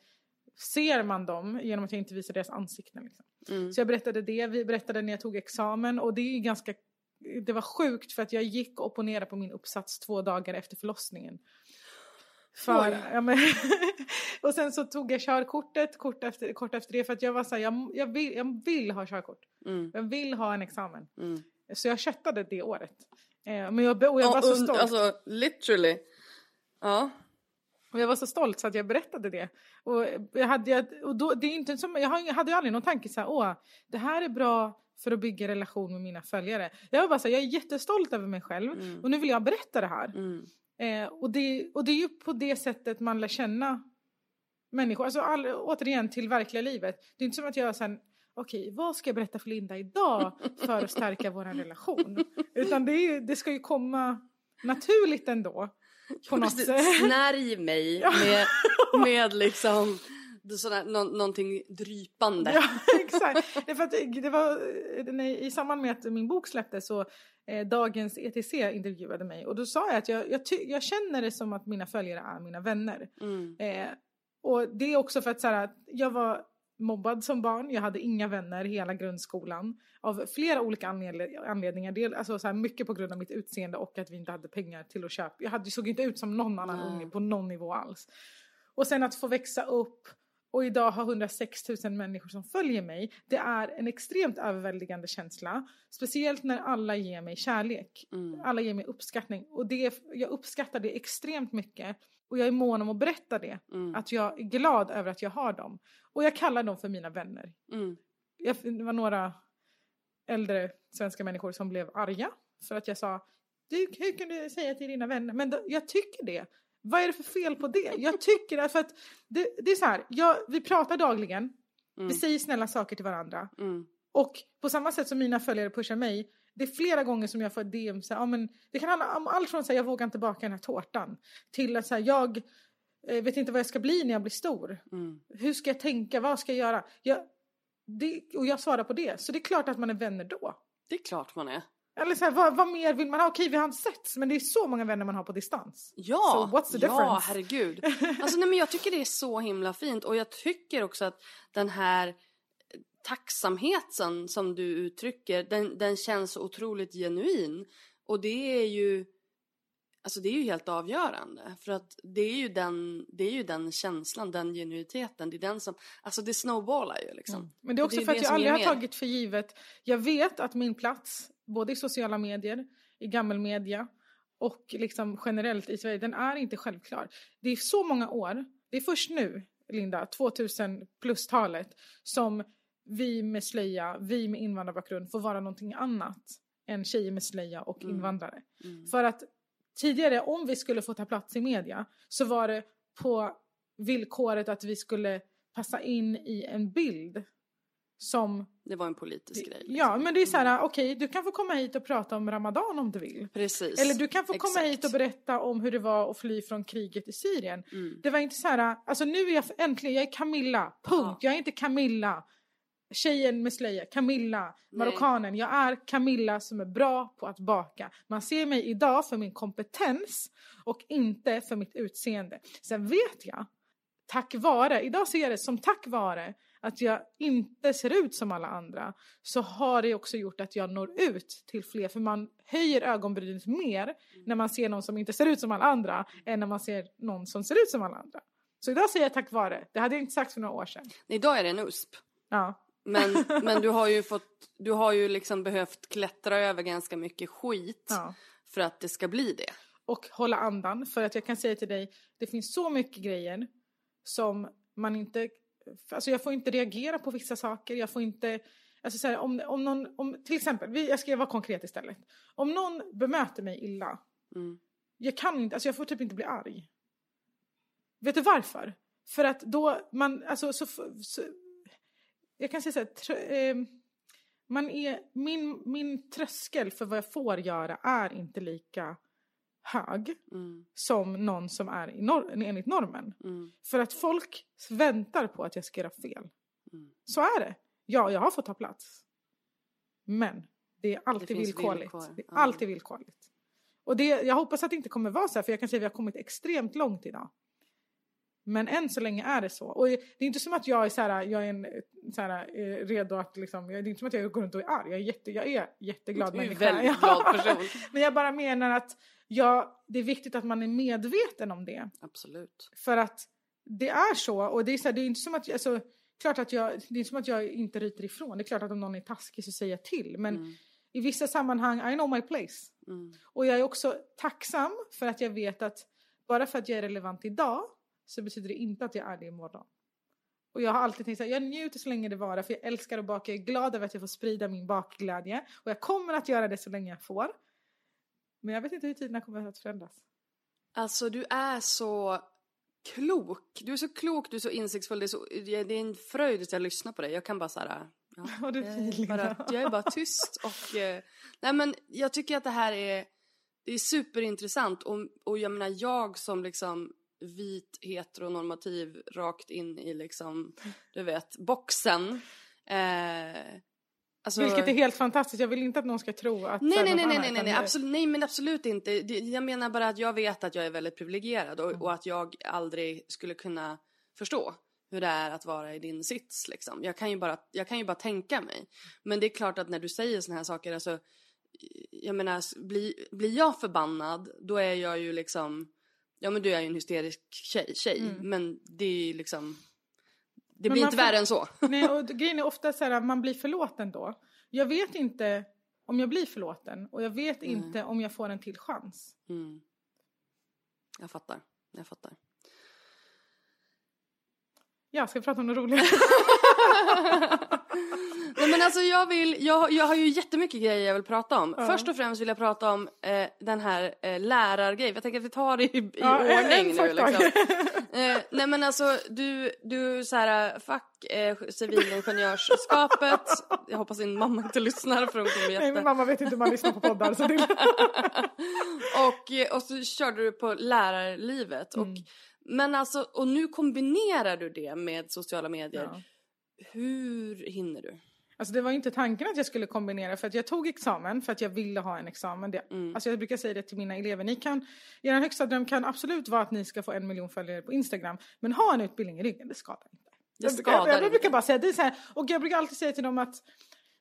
ser man dem genom att jag inte visar deras ansikten. Liksom. Mm. Så jag berättade det. Vi berättade när jag tog examen och det är ganska det var sjukt för att jag gick och opponerade på min uppsats två dagar efter förlossningen. För, ja, men, och sen så tog jag körkortet kort efter, kort efter det för att jag var så här, jag, jag, vill, jag vill ha körkort. Mm. Jag vill ha en examen. Mm. Så jag köttade det året. Eh, men jag, och jag var så stolt. Alltså literally. Ja. Och jag var så stolt så att jag berättade det. Och, jag hade, och då, det är inte som, jag hade ju aldrig någon tanke så här, åh, det här är bra för att bygga relation med mina följare. Jag var bara så här, jag är jättestolt över mig själv Mm. och nu vill jag berätta det här. Mm. Eh, och, det, och det är ju på det sättet man lär känna människor. Alltså all, återigen till verkliga livet. Det är inte som att jag sen, okej vad ska jag berätta för Linda idag för att stärka vår relation? Utan det, är det ska ju komma naturligt ändå. På något sätt. Snärj mig med, med liksom sådär, nå, någonting drypande. Ja, exakt. Det för att det var, I samband med att min bok släpptes så eh, Dagens ETC intervjuade mig och då sa jag att jag, jag, jag känner det som att mina följare är mina vänner. Mm. Eh, och det är också för att så här, jag var mobbad som barn, jag hade inga vänner hela grundskolan. Av flera olika anled- anledningar. Del, alltså så här, mycket på grund av mitt utseende och att vi inte hade pengar till att köpa. Jag hade, såg inte ut som någon annan Nej. unge på någon nivå alls. Och sen att få växa upp och idag har 106 000 människor som följer mig. Det är en extremt överväldigande känsla. Speciellt när alla ger mig kärlek. Mm. Alla ger mig uppskattning. Och det, jag uppskattar det extremt mycket. Och jag är mån om att berätta det. Mm. Att jag är glad över att jag har dem. Och jag kallar dem för mina vänner. Mm. Jag, det var några äldre svenska människor som blev arga. För att jag sa, du, hur kan du säga till dina vänner? Men då, jag tycker det. Vad är det för fel på det? Jag tycker att, för att det, det är så här, jag, vi pratar dagligen. Mm. Vi säger snälla saker till varandra. Mm. Och på samma sätt som mina följare pushar mig, det är flera gånger som jag får DM, så här, ja, men det kan handla om allt från att jag vågar inte baka den här tårtan, till att så här, jag eh, vet inte vad jag ska bli när jag blir stor. Mm. Hur ska jag tänka, vad ska jag göra? Jag, det, och jag svarar på det, så det är klart att man är vänner då. Det är klart man är. Eller så här, vad, vad mer vill man ha? Okej, vi har inte setts, men det är så många vänner man har på distans. Ja, So what's the ja difference? herregud. Alltså, nej, men jag tycker det är så himla fint och jag tycker också att den här tacksamheten som du uttrycker, den, den känns otroligt genuin. Och det är ju Alltså det är ju helt avgörande för att det är ju den, det är ju den känslan, den genuiniteten, det är den som, alltså det snowballar ju liksom. Men det är också ju för det att jag aldrig har tagit för givet. Jag vet att min plats, både i sociala medier, i gammelmedia och liksom generellt i Sverige, den är inte självklar. Det är så många år, det är först nu, Linda, 2000 plus-talet, som vi med slöja, vi med invandrarbakgrund får vara någonting annat än tjejer med slöja och Mm. invandrare. Mm. För att tidigare, om vi skulle få ta plats i media, så var det på villkoret att vi skulle passa in i en bild som... Det var en politisk grej. liksom. Ja, men det är så här, okej, du kan få komma hit och prata om Ramadan om du vill. Precis. Eller du kan få komma Exakt. hit och berätta om hur det var att fly från kriget i Syrien. Mm. Det var inte så här, alltså nu är jag äntligen, jag är Camilla, punkt. Ja. Jag är inte Camilla, tjejen med slöja, Camilla, marockanen. Jag är Camilla som är bra på att baka. Man ser mig idag för min kompetens och inte för mitt utseende. Sen vet jag, tack vare, idag ser jag det som tack vare att jag inte ser ut som alla andra så har det också gjort att jag når ut till fler för man höjer ögonbrynet mer när man ser någon som inte ser ut som alla andra än när man ser någon som ser ut som alla andra. Så idag säger jag tack vare. Det hade jag inte sagt för några år sedan. Idag är det en USP. Ja. Men, men du har ju fått, du har ju liksom behövt klättra över ganska mycket skit ja. för att det ska bli det. Och hålla andan. För att jag kan säga till dig, det finns så mycket grejer som man inte... Alltså jag får inte reagera på vissa saker. Jag får inte... Alltså så här, om, om någon, om, till exempel, vi- jag ska vara konkret istället. Om någon bemöter mig illa, Mm. jag kan inte, alltså jag får typ inte bli arg. Vet du varför? För att då man, alltså så, så jag kan säga så här, trö, eh, man är, min, min tröskel för vad jag får göra är inte lika hög Mm. som någon som är i nor- enligt normen. Mm. För att folk väntar på att jag ska göra fel. Mm. Så är det. Ja, jag har fått ta plats. Men det är alltid finns villkorligt. villkor. Det är alltid villkorligt. Och det, jag hoppas att det inte kommer vara så här, för jag kan säga att vi har kommit extremt långt idag. Men än så länge är det så. Och det är inte som att jag är, så här, jag är en, så här, eh, redo att liksom, det är inte som att jag går runt och är arg. Jag är, jätte, jag är jätteglad Du är människa. väldigt glad person. Men jag bara menar att jag, det är viktigt att man är medveten om det. Absolut. För att det är så och det är, så här, det är inte som att, alltså, klart att jag, det är inte som att jag inte ryter ifrån. Det är klart att om någon är taskig så säger jag till. Men Mm. i vissa sammanhang, I know my place. Mm. Och jag är också tacksam för att jag vet att bara för att jag är relevant idag så betyder det inte att jag är det imorgon. Och jag har alltid tänkt att jag njuter så länge det varar för jag älskar att baka. Jag är glad över att jag får sprida min bakglädje. Och jag kommer att göra det så länge jag får. Men jag vet inte hur tiderna kommer att förändras. Alltså du är så klok. Du är så klok, du är så insiktsfull. Det är, så, det är en fröjd att jag lyssnar på dig. Jag kan bara så här... Ja, jag, är bara, jag är bara tyst och... Eh, nej men jag tycker att det här är... Det är superintressant och, och jag menar jag som liksom vit heteronormativ rakt in i liksom, du vet, boxen. Eh, alltså, Vilket är helt fantastiskt. Jag vill inte att någon ska tro att... Nej, nej, nej, nej, nej, nej, det- absolut, nej, men absolut inte. Jag menar bara att jag vet att jag är väldigt privilegierad och, Mm. och att jag aldrig skulle kunna förstå hur det är att vara i din sits liksom. Jag kan ju bara, jag kan ju bara tänka mig. Men det är klart att när du säger såna här saker, alltså, jag menar, blir, blir jag förbannad, då är jag ju liksom, ja men du är ju en hysterisk tjej, tjej Mm. men det är ju liksom, Det blir inte får- värre än så. Nej, och grejen är ofta så här, man blir förlåten då. Jag vet inte om jag blir förlåten och jag vet inte om jag får en till chans. Mm. Jag fattar. Jag fattar. Ja, ska vi prata om något roligt? Nej men alltså jag vill, jag, jag har ju jättemycket grejer jag vill prata om. Först och främst vill jag prata om eh, den här eh, lärargrejen. Jag tänker att vi tar det i, i Ja, ordning nu liksom. eh, nej men alltså du, du så här, fuck eh, civilingenjörsskapet. Jag hoppas din mamma inte lyssnar för hon kommer Nej, jätte... min mamma vet inte hur man lyssnar på poddar. Så det... och, eh, och så körde du på lärarlivet. Och, Mm. Men alltså, och nu kombinerar du det med sociala medier. Ja. Hur hinner du? Alltså det var inte tanken att jag skulle kombinera för att jag tog examen för att jag ville ha en examen. Det, Mm. Alltså jag brukar säga det till mina elever. Ni kan, er högsta dröm kan absolut vara att ni ska få en miljon följare på Instagram. Men ha en utbildning i ryggen, det skadar inte. Det jag, brukar- skadar jag, jag, brukar inte. bara säga det så här, och jag brukar alltid säga till dem att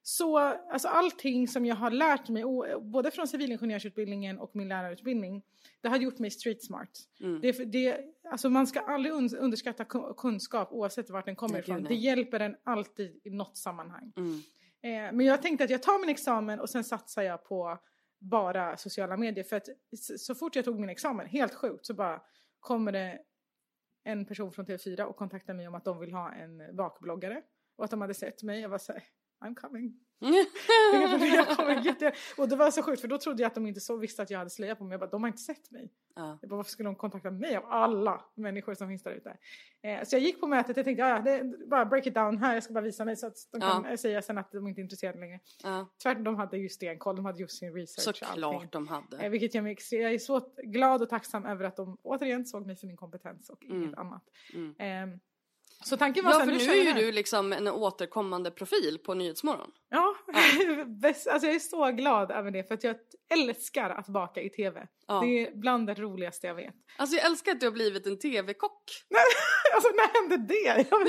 så, alltså allting som jag har lärt mig, både från civilingenjörsutbildningen och min lärarutbildning, det har gjort mig street smart. Mm. Det, det, alltså man ska aldrig un- underskatta ku- kunskap oavsett vart den kommer ifrån. Det hjälper en alltid i något sammanhang. Mm. Eh, men jag tänkte att jag tar min examen och sen satsar jag på bara sociala medier. För att så fort jag tog min examen, helt sjukt, så bara kommer det en person från TV4 och kontaktar mig om att de vill ha en bakbloggare. Och att de hade sett mig. Jag var såhär, I'm coming. Jag kommer jätte... Och det var så sjukt för då trodde jag att de inte så visste att jag hade slöja på mig. Jag bara, de har inte sett mig. ja. Jag bara, varför skulle de kontakta mig av alla människor som finns där ute? Eh, så jag gick på mötet och tänkte, ja, det, bara break it down här, jag ska bara visa mig så att de kan Ja. eh, säga sen att de inte är intresserade längre. ja. Tvärtom, de hade ju stenkoll, de hade gjort sin research. Såklart de hade. Eh, vilket mig, ex- jag är så glad och tacksam över att de återigen såg mig för min kompetens och inget annat. Mm. Ehm, så tanken var Ja för nu är ju du liksom en återkommande profil på Nyhetsmorgon. Ja, alltså jag är så glad över det för att jag älskar att baka i tv. Ja. Det är bland det roligaste jag vet. Alltså jag älskar att du har blivit en tv-kock. alltså när hände det? Ja, men...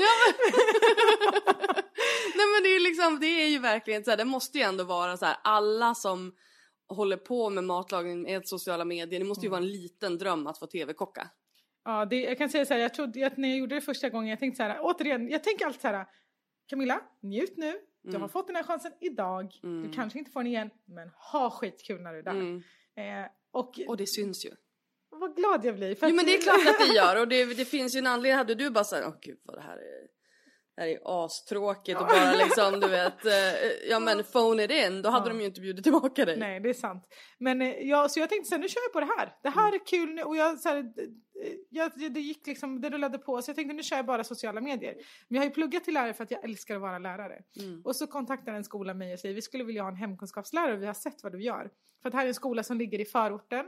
Nej men det är liksom, det är ju verkligen så här, det måste ju ändå vara så här, alla som håller på med matlagning med sociala medier, det måste ju vara en liten dröm att få tv-kocka. Ja, det, jag kan säga så här, jag trodde att när jag gjorde det första gången, jag tänkte så här, återigen, jag tänker alltid så här, Camilla, njut nu, du Mm. har fått den här chansen idag, du kanske inte får den igen, men ha skitkul när du är där. Mm. Eh, och Och det syns ju. vad glad jag blir. För Jo men det är klart att det gör och det, det finns ju en anledning. Hade du bara såhär, åh gud vad det här är, det här är astråkigt och bara liksom du vet, eh, ja men phone it in, då hade Ja. de ju inte bjudit tillbaka dig. Nej, det är sant. Men eh, jag, så jag tänkte så här, nu kör jag på det här. Det här Mm. är kul nu och jag, så här, eh, jag, det gick liksom, det rullade på. Så jag tänkte nu kör jag bara sociala medier. Men jag har ju pluggat till lärare för att jag älskar att vara lärare. Mm. Och så kontaktar en skola mig och säger vi skulle vilja ha en hemkunskapslärare och vi har sett vad du gör. För att det här är en skola som ligger i förorten.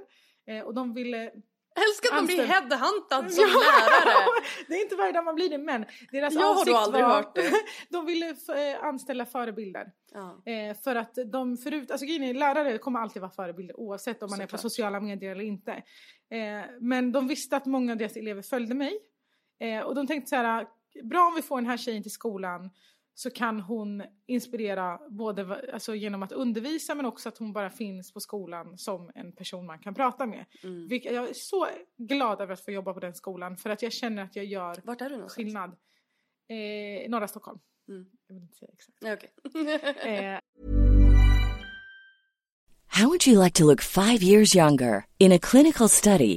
Och de ville... Älskar att man blir headhuntad som lärare. det är inte varje dag man blir det men deras Jag har då aldrig var... hört det. de ville eh, anställa förebilder. Ja. Eh, för att de förut, alltså grejen är, lärare kommer alltid vara förebilder oavsett om man är på sociala medier eller inte. Eh, men de visste att många av deras elever följde mig. Eh, och de tänkte så här, bra om vi får den här tjejen till skolan så kan hon inspirera både alltså, genom att undervisa men också att hon bara finns på skolan som en person man kan prata med. Mm. Vilket, jag är så glad över att få jobba på den skolan för att jag känner att jag gör Vart är du någonstans? skillnad. Eh, norra Stockholm. Mm. Jag vill inte säga exakt. Okej. Eh, How would you like to look five years younger? In a clinical study,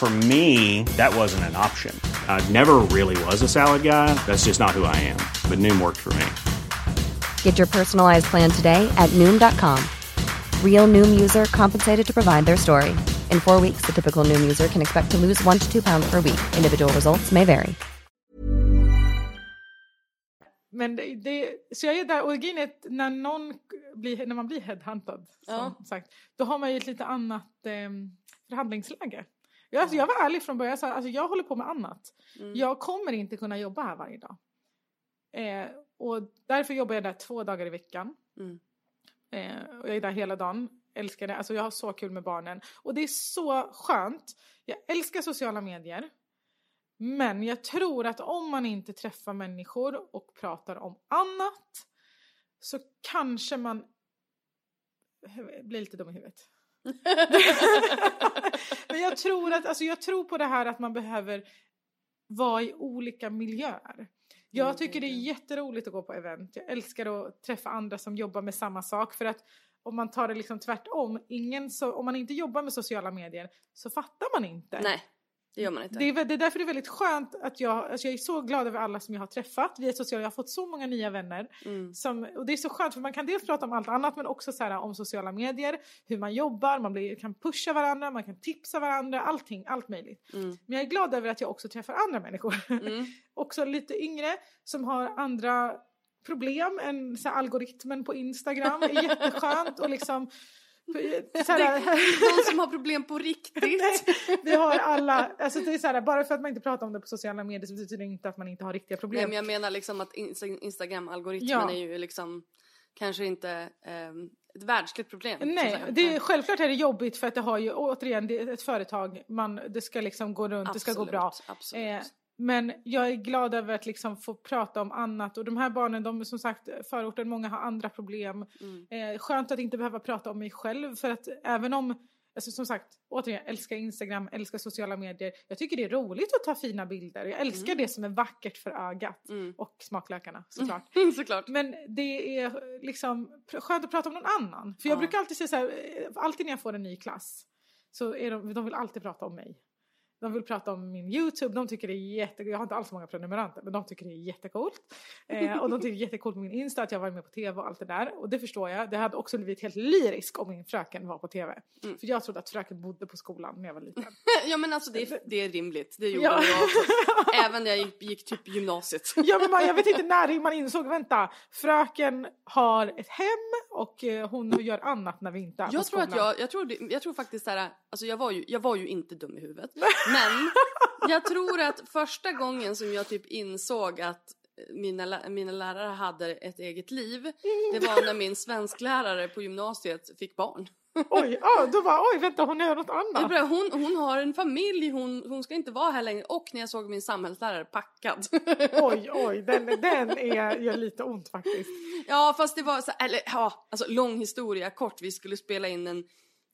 For me, that wasn't an option. I never really was a salad guy. That's just not who I am. But Noom worked for me. Get your personalized plan today at Noom.com. Real Noom user compensated to provide their story. In four weeks, the typical Noom user can expect to lose one to two pounds per week. Individual results may vary. Men det, det, så jag är där och grejen är att när någon blir, när man blir headhuntad, som Ja. sagt, då har man ju ett lite annat eh, förhandlingsläge. Jag, alltså, jag var ärlig från början, jag sa alltså, jag håller på med annat. Mm. Jag kommer inte kunna jobba här varje dag. Eh, och därför jobbar jag där två dagar i veckan. Mm. Eh, och jag är där hela dagen. Älskar det. Alltså jag har så kul med barnen. Och det är så skönt. Jag älskar sociala medier. Men jag tror att om man inte träffar människor och pratar om annat så kanske man blir lite dum i huvudet. Men jag tror, att, alltså jag tror på det här att man behöver vara i olika miljöer. Jag Mm, tycker det är verkligen. jätteroligt att gå på event. Jag älskar att träffa andra som jobbar med samma sak. För att om man tar det liksom tvärtom, ingen så, om man inte jobbar med sociala medier så fattar man inte. Nej, det gör man inte. Det är, det är därför det är väldigt skönt att jag, alltså jag är så glad över alla som jag har träffat via sociala, jag har fått så många nya vänner. Mm. Som, och det är så skönt för man kan dels prata om allt annat men också så här, om sociala medier, hur man jobbar, man blir, kan pusha varandra, man kan tipsa varandra, allting, allt möjligt. Mm. Men jag är glad över att jag också träffar andra människor. Mm. också lite yngre som har andra problem än så algoritmen på Instagram. är jätteskönt och liksom så här, Någon som har problem på riktigt. Nej, vi har alla, alltså det är så här, bara för att man inte pratar om det på sociala medier så betyder det inte att man inte har riktiga Nej, problem. men jag menar liksom att Insta- Instagram-algoritmen Ja. är ju liksom kanske inte ehm, ett världsligt problem. Nej, det är, självklart är det jobbigt för att det har ju återigen det ett företag, man, det ska liksom gå runt, det ska gå Absolut, bra. Absolut. Eh, men jag är glad över att liksom få prata om annat och de här barnen, de är som sagt förorten, många har andra problem. Mm. Eh, skönt att inte behöva prata om mig själv för att även om, alltså som sagt, återigen, jag älskar Instagram, älskar sociala medier. Jag tycker det är roligt att ta fina bilder. Jag älskar det som är vackert för ögat. Mm. Och smaklökarna såklart. Såklart. Men det är liksom skönt att prata om någon annan. För jag Ja. brukar alltid säga så här, eh, alltid när jag får en ny klass så är de, de vill alltid prata om mig. De vill prata om min YouTube, de tycker det är jätte, jag har inte alls så många prenumeranter men de tycker det är jättecoolt. Eh, och de tycker det är jättecoolt med min Insta, att jag varit med på TV och allt det där. Och det förstår jag, det hade också blivit helt lyrisk om min fröken var på TV. Mm. För jag trodde att fröken bodde på skolan när jag var liten. Ja men alltså det är, det är rimligt. Det gjorde Ja. jag också. Även när jag gick, gick typ gymnasiet. Ja men man, jag vet inte när man insåg, vänta, fröken har ett hem och eh, hon gör annat när vi inte är på Jag tror att skolan. jag, jag tror, jag tror faktiskt såhär, alltså jag var, ju, jag var ju inte dum i huvudet. Men jag tror att första gången som jag typ insåg att mina, mina lärare hade ett eget liv, det var när min svensklärare på gymnasiet fick barn. Oj, ja, då bara oj vänta hon gör något annat. bara, hon, hon har en familj, hon, hon ska inte vara här längre. Och när jag såg min samhällslärare packad. Oj, oj, den, den är, gör lite ont faktiskt. Ja fast det var så eller ja, alltså lång historia kort. Vi skulle spela in en,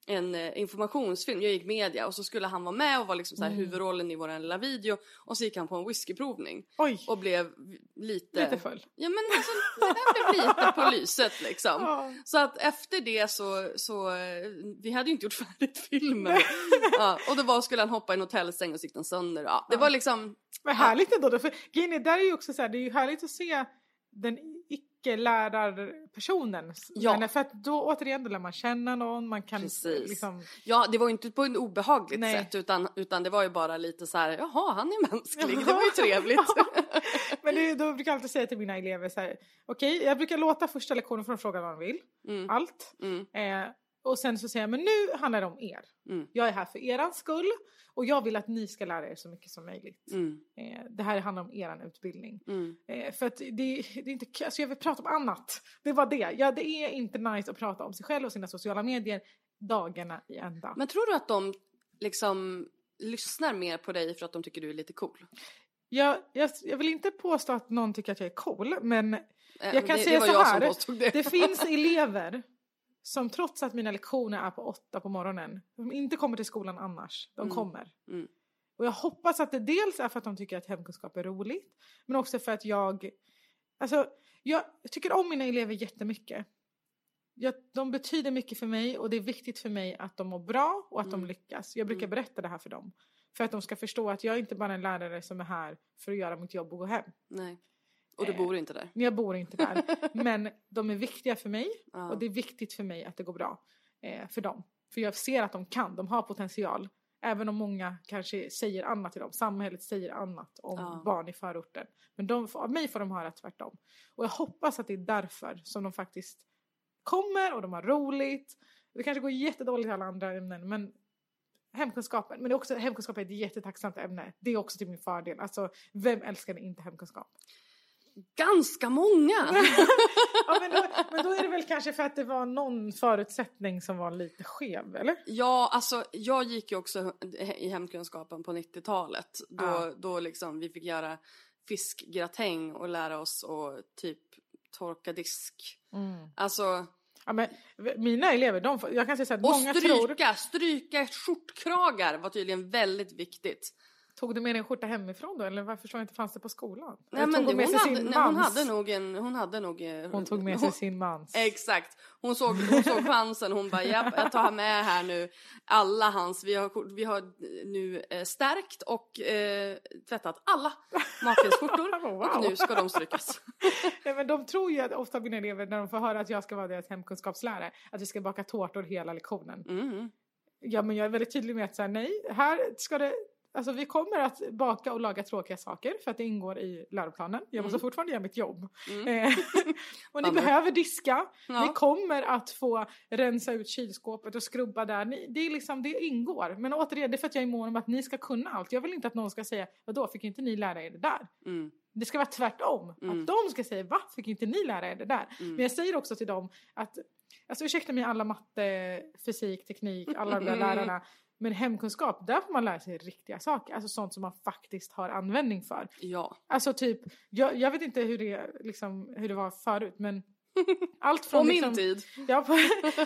en eh, informationsfilm, jag gick media och så skulle han vara med och var liksom så Mm. här huvudrollen i vår lilla video och så gick han på en whiskyprovning Oj, och blev lite... lite full. Ja men alltså, han blev lite på lyset liksom. Ja. Så att efter det så, så eh, vi hade ju inte gjort färdigt filmen. ja, och då var, skulle han hoppa i en hotellsäng och så gick den sönder. Ja, det var liksom, Men härligt ändå då, för grejen är, där är ju också så här, det är ju härligt att se den icke-lärarpersonen. Ja. För att då återigen, då lär man känna någon, man kan Precis. liksom... ja det var ju inte på ett obehagligt Nej. sätt utan, utan det var ju bara lite så här, jaha han är mänsklig, det var ju trevligt. Men det, då brukar jag alltid säga till mina elever så här, okej, jag brukar låta första lektionen från fråga vad de vill, Mm. allt. Mm. Eh, och sen så säger jag men nu handlar det om er. Mm. Jag är här för eran skull och jag vill att ni ska lära er så mycket som möjligt. Mm. Eh, det här handlar om eran utbildning. Mm. Eh, för att det, det är inte, alltså jag vill prata om annat. Det var det. Ja, det är inte nice att prata om sig själv och sina sociala medier dagarna i ända. Men tror du att de liksom lyssnar mer på dig för att de tycker du är lite cool? Jag, jag, jag vill inte påstå att någon tycker att jag är cool, men Eh, jag kan det, säga det så här. det. Det finns elever som trots att mina lektioner är på åtta på morgonen, de inte kommer till skolan annars. De Mm. kommer. Mm. Och jag hoppas att det dels är för att de tycker att hemkunskap är roligt, men också för att jag... Alltså, jag tycker om mina elever jättemycket. Jag, de betyder mycket för mig och det är viktigt för mig att de mår bra och att de lyckas. Jag brukar berätta det här för dem. För att de ska förstå att jag är inte bara en lärare som är här för att göra mitt jobb och gå hem. Nej. Och du Eh, bor inte där? Jag bor inte där. men de är viktiga för mig Ja. och det är viktigt för mig att det går bra eh, för dem. För jag ser att de kan, de har potential. Även om många kanske säger annat till dem. Samhället säger annat om Ja. barn i förorten. Men de, av mig får de höra tvärtom. Och jag hoppas att det är därför som de faktiskt kommer och de har roligt. Det kanske går jättedåligt i alla andra ämnen men hemkunskapen, men det är också, hemkunskap är ett jättetacksamt ämne. Det är också till min fördel. Alltså, vem älskar inte hemkunskap? Ganska många! Ja, men, då, men då är det väl kanske för att det var någon förutsättning som var lite skev, eller? Ja, alltså jag gick ju också i hemkunskapen på 90-talet. Då, Ja. då liksom vi fick göra fiskgratäng och lära oss att typ torka disk. Alltså, Ja, men, mina elever, de, jag kan säga så här, och många tror... stryka, stryka skjortkragar var tydligen väldigt viktigt. Tog du med dig en skjorta hemifrån då? Eller varför jag inte fanns det på skolan? Nej, men tog hon med hon, sig hade, sin nej, hon hade nog en, hon hade nog... eh, Hon tog med sig sin mans. Exakt. Hon såg, hon såg chansen. Hon bara, japp, jag tar med här nu alla hans. Vi har, vi har nu eh, stärkt och eh, tvättat alla matfinsskjortor. Wow. Och nu ska de strykas. Nej, men de tror ju att ofta mina elever när de får höra att jag ska vara deras hemkunskapslärare att vi ska baka tårtor hela lektionen. Mm. Ja men jag är väldigt tydlig med att säga nej, här ska det Alltså vi kommer att baka och laga tråkiga saker för att det ingår i läroplanen. Jag måste fortfarande göra mitt jobb. Eh, och ni Mm. Behöver diska. Ja. Ni kommer att få rensa ut kylskåpet och skrubba där. Ni, det, är liksom, det ingår. Men återigen, det är för att jag är mån om att ni ska kunna allt. Jag vill inte att någon ska säga, vadå, fick inte ni lära er det där? Mm. Det ska vara tvärtom. Att de ska säga, va? Fick inte ni lära er det där? Mm. Men jag säger också till dem att, alltså ursäkta mig alla matte, fysik, teknik, alla de där lärarna. Men hemkunskap, där får man lära sig riktiga saker. Alltså sånt som man faktiskt har användning för. Ja. Alltså typ, jag, jag vet inte hur det, liksom, hur det var förut men allt från På min liksom, tid. Ja, på,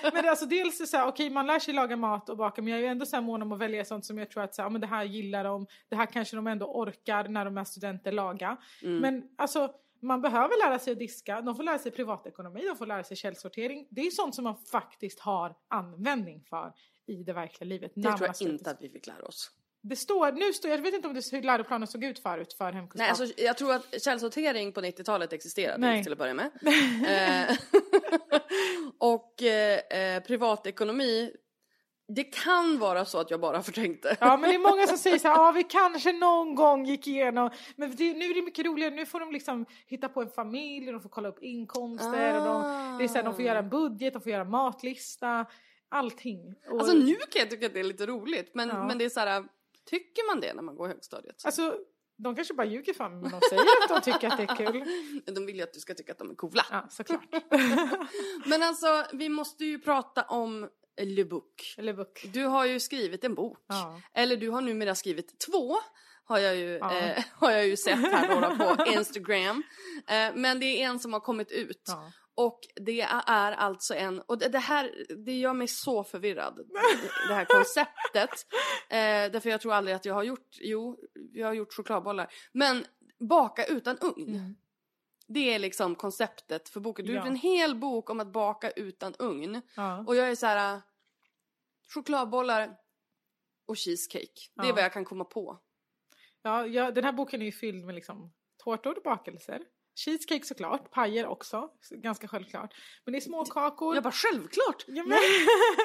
men alltså dels är så här, okej man lär sig laga mat och baka men jag är ju ändå så här mån om att välja sånt som jag tror att så här, men det här gillar de, det här kanske de ändå orkar när de är studenter laga. Mm. Men alltså man behöver lära sig att diska, de får lära sig privatekonomi, de får lära sig källsortering. Det är sånt som man faktiskt har användning för i det verkliga livet. Det tror jag inte att vi fick lära oss. Det står, nu står, jag vet inte om det, hur läroplanen såg ut förut för hemkunskap. Nej, alltså, jag tror att källsortering på 90-talet existerade Nej. till att börja med. eh, och eh, eh, privatekonomi, det kan vara så att jag bara förträngde. det. Ja men det är många som säger så här, ja vi kanske någon gång gick igenom, men det, nu är det mycket roligare, nu får de liksom hitta på en familj, de får kolla upp inkomster, och de, det är så här, de får göra en budget, de får göra matlista, allting. Och, Alltså nu kan jag tycka att det är lite roligt, men, Ja. men det är så här, tycker man det när man går högstadiet? alltså, de kanske bara ljuger för mig, men de säger att de tycker att det är kul. De vill ju att du ska tycka att de är coola. Ja, såklart. Men alltså, vi måste ju prata om Le Book. Eller bok. Du har ju skrivit en bok. Ja. Eller du har numera skrivit två. Har jag ju, Ja. eh, har jag ju sett här några på Instagram. Eh, men det är en som har kommit ut. Ja. Och det är alltså en, och det, här, det gör mig så förvirrad. Det här konceptet. Eh, därför jag tror aldrig att jag har gjort, jo, jag har gjort chokladbollar. Men baka utan ugn. Det är liksom konceptet för boken. Du har Mm. Ja. gjort en hel bok om att baka utan ugn. Ja. Och jag är så här. äh, chokladbollar och cheesecake. Det är vad jag kan komma på. Ja, ja, den här boken är ju fylld med liksom tårtor, bakelser, Cheesecake såklart, pajer också, ganska självklart. Men det är småkakor. Jag bara självklart! Ja, men-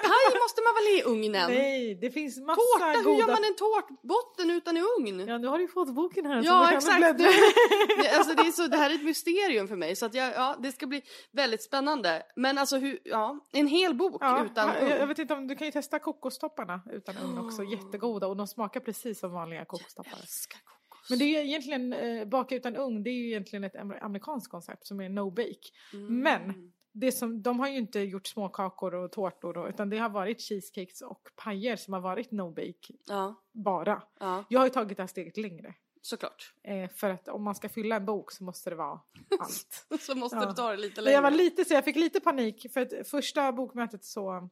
Paj måste man väl i ugnen? Nej, det finns massa Tårta, hur goda... gör man en tårtbotten utan i ugn? Ja, nu har du ju fått boken här. Ja exakt. Det, alltså, det, är så, det här är ett mysterium för mig så att jag, ja, det ska bli väldigt spännande. Men alltså hur, ja, en hel bok Ja, utan jag, jag ugn. vet inte om du kan ju testa kokostopparna utan ugn också. Jättegoda och de smakar precis som vanliga kokostoppar. Älskar kokos. Men det är egentligen, eh, baka utan ugn, det är ju egentligen ett amer- amerikanskt koncept som är no bake. Mm. Men det som, de har ju inte gjort småkakor och tårtor då, utan det har varit cheesecakes och pajer som har varit no bake Ja, bara. ja, Jag har ju tagit det här steget längre. såklart. Eh, för att om man ska fylla en bok så måste det vara allt. Så måste Ja. du ta det lite längre. jag var lite så jag fick lite panik för att första bokmötet så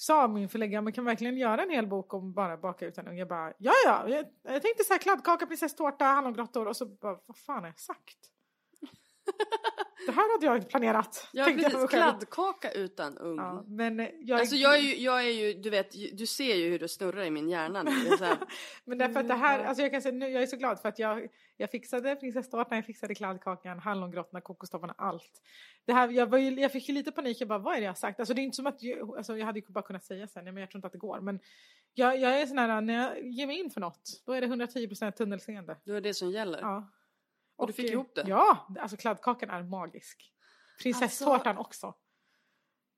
sa min förläggare, man kan verkligen göra en hel bok om bara baka utan ugn? Jag bara, ja ja, jag, jag tänkte så här kladdkaka, prinsesstårta, hallongrottor och så bara, vad fan har jag sagt? Det här hade jag inte planerat. Ja tänkte jag precis, själv. kladdkaka utan ugn. Ja, men jag, Alltså jag är ju, jag är ju, du vet, du ser ju hur det snurrar i min hjärna nu. Är Men därför att det här, alltså jag kan säga nu, jag är så glad för att jag, jag fixade prinsesstårtan, jag fixade kladdkakan, hallongrottorna, kokostopparna, allt. Det här, jag, var ju, jag fick ju lite panik, jag bara vad är det jag har sagt? Alltså det är inte som att, jag, alltså jag hade ju bara kunnat säga sen, men jag tror inte att det går. Men jag, jag är sån här, när jag ger mig in för något, då är det 110% tunnelseende. det var det som gäller. Ja. Och du fick eh, ihop det? Ja, alltså kladdkakan är magisk. Prinsesstårtan också.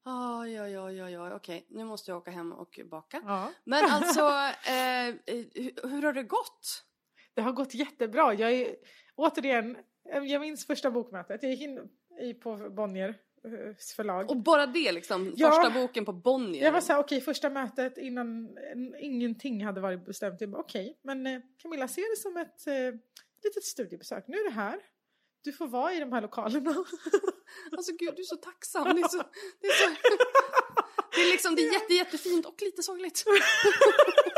Oj, oj, oj, oj, oj, okej, nu måste jag åka hem och baka. Ja. Men alltså, eh, eh, hur, hur har det gått? Det har gått jättebra. Jag är, återigen, jag minns första bokmötet. Jag gick in i, på Bonnier eh, förlag. Och bara det liksom, Ja. första boken på Bonnier. Jag var såhär, okej första mötet innan en- ingenting hade varit bestämt. Jag bara, okej, men eh, Camilla ser det som ett eh, litet studiebesök. Nu är det här. Du får vara i de här lokalerna. Alltså gud, du är så tacksam. Det är, så, det är, så, det är liksom, det är jätte, jättefint och lite sorgligt.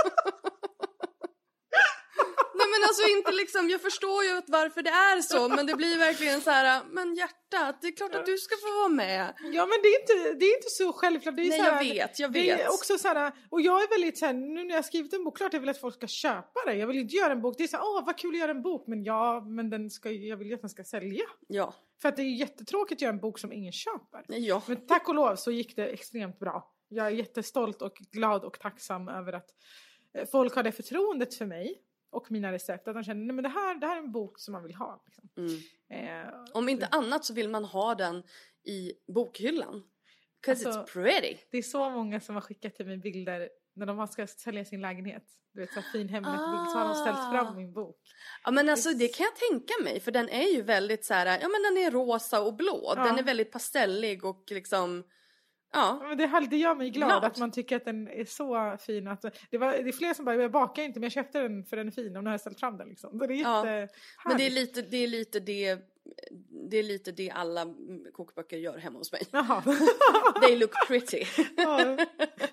Men alltså inte liksom, jag förstår ju varför det är så men det blir verkligen så här, men hjärtat, det är klart att du ska få vara med. ja men det är inte, det är inte så självklart. Det är Nej så jag här, vet, jag Det är vet. också så här, och jag är väldigt så här, nu när jag har skrivit en bok, klart jag vill att folk ska köpa det. Jag vill inte göra en bok, det är så här, åh vad kul att göra en bok, men ja, men den ska, jag vill ju att den ska sälja. Ja. För att det är ju jättetråkigt att göra en bok som ingen köper. Ja. Men tack och lov så gick det extremt bra. Jag är jättestolt och glad och tacksam över att eh, folk har det förtroendet för mig och mina recept. Att de känner, nej men det här, det här är en bok som man vill ha. Liksom. Mm. Eh, Om inte annat så vill man ha den i bokhyllan. 'Cause Alltså- it's pretty. det är så många som har skickat till mig bilder när de ska sälja sin lägenhet. Du vet, så här fin hemligbild. Så har de ställt fram min bok. Ja men alltså det kan jag tänka mig för den är ju väldigt så här, ja men den är rosa och blå. Ja. Den är väldigt pastellig och liksom, ja. Men det, det gör mig glad, Glad. att man tycker att den är så fin. Att, det, var, det är fler som bara, jag bakar inte men jag köpte den för den är fin och nu har jag ställt fram den. Liksom. Så det är Ja, Men det är lite det, är lite det, det är lite det alla kokböcker gör hemma hos mig. They look pretty. Ja.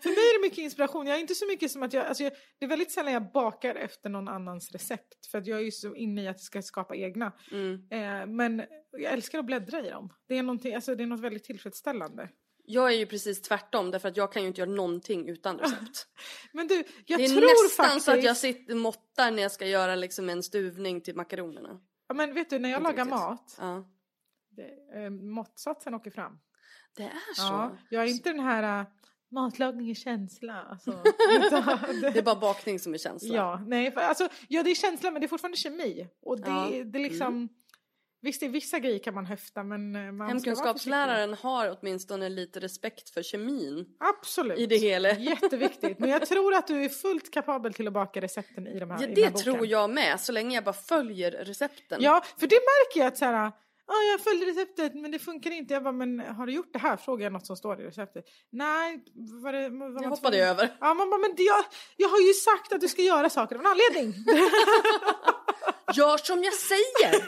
För mig är det mycket inspiration. Jag är inte så mycket som att jag, alltså jag, det är väldigt sällan jag bakar efter någon annans recept. För att jag är ju så inne i att jag ska skapa egna. Mm. Eh, men jag älskar att bläddra i dem. Det är, alltså det är något väldigt tillfredsställande. Jag är ju precis tvärtom därför att jag kan ju inte göra någonting utan recept. Men du, jag det är tror nästan faktiskt... så att jag sitter måttar när jag ska göra liksom en stuvning till makaronerna. Ja, men vet du, när jag Inte lagar riktigt. mat, Ja. det, eh, måttsatsen åker fram. Det är så. Ja, jag är inte den här uh, matlagning är känsla. Alltså, Det är bara bakning som är känsla. Ja, nej, för, alltså, ja, det är känsla men det är fortfarande kemi. Och det, Ja. Mm. det liksom... Visst, är vissa grejer kan man höfta men eh, man Hemkunskapsläraren har åtminstone lite respekt för kemin. Absolut. i det hela. Jätteviktigt. Men jag tror att du är fullt kapabel till att baka recepten i de här Ja, i det här tror jag med, så länge jag bara följer recepten. Ja, för det märker jag att så här... Ja, jag följde receptet men det funkar inte. Jag bara, men har du gjort det här? Frågar jag något som står i receptet. Nej, var det... Var Jag hoppade tvungen- över. Ja, man bara, men det, jag, jag har ju sagt att du ska göra saker av en anledning. Gör som jag säger!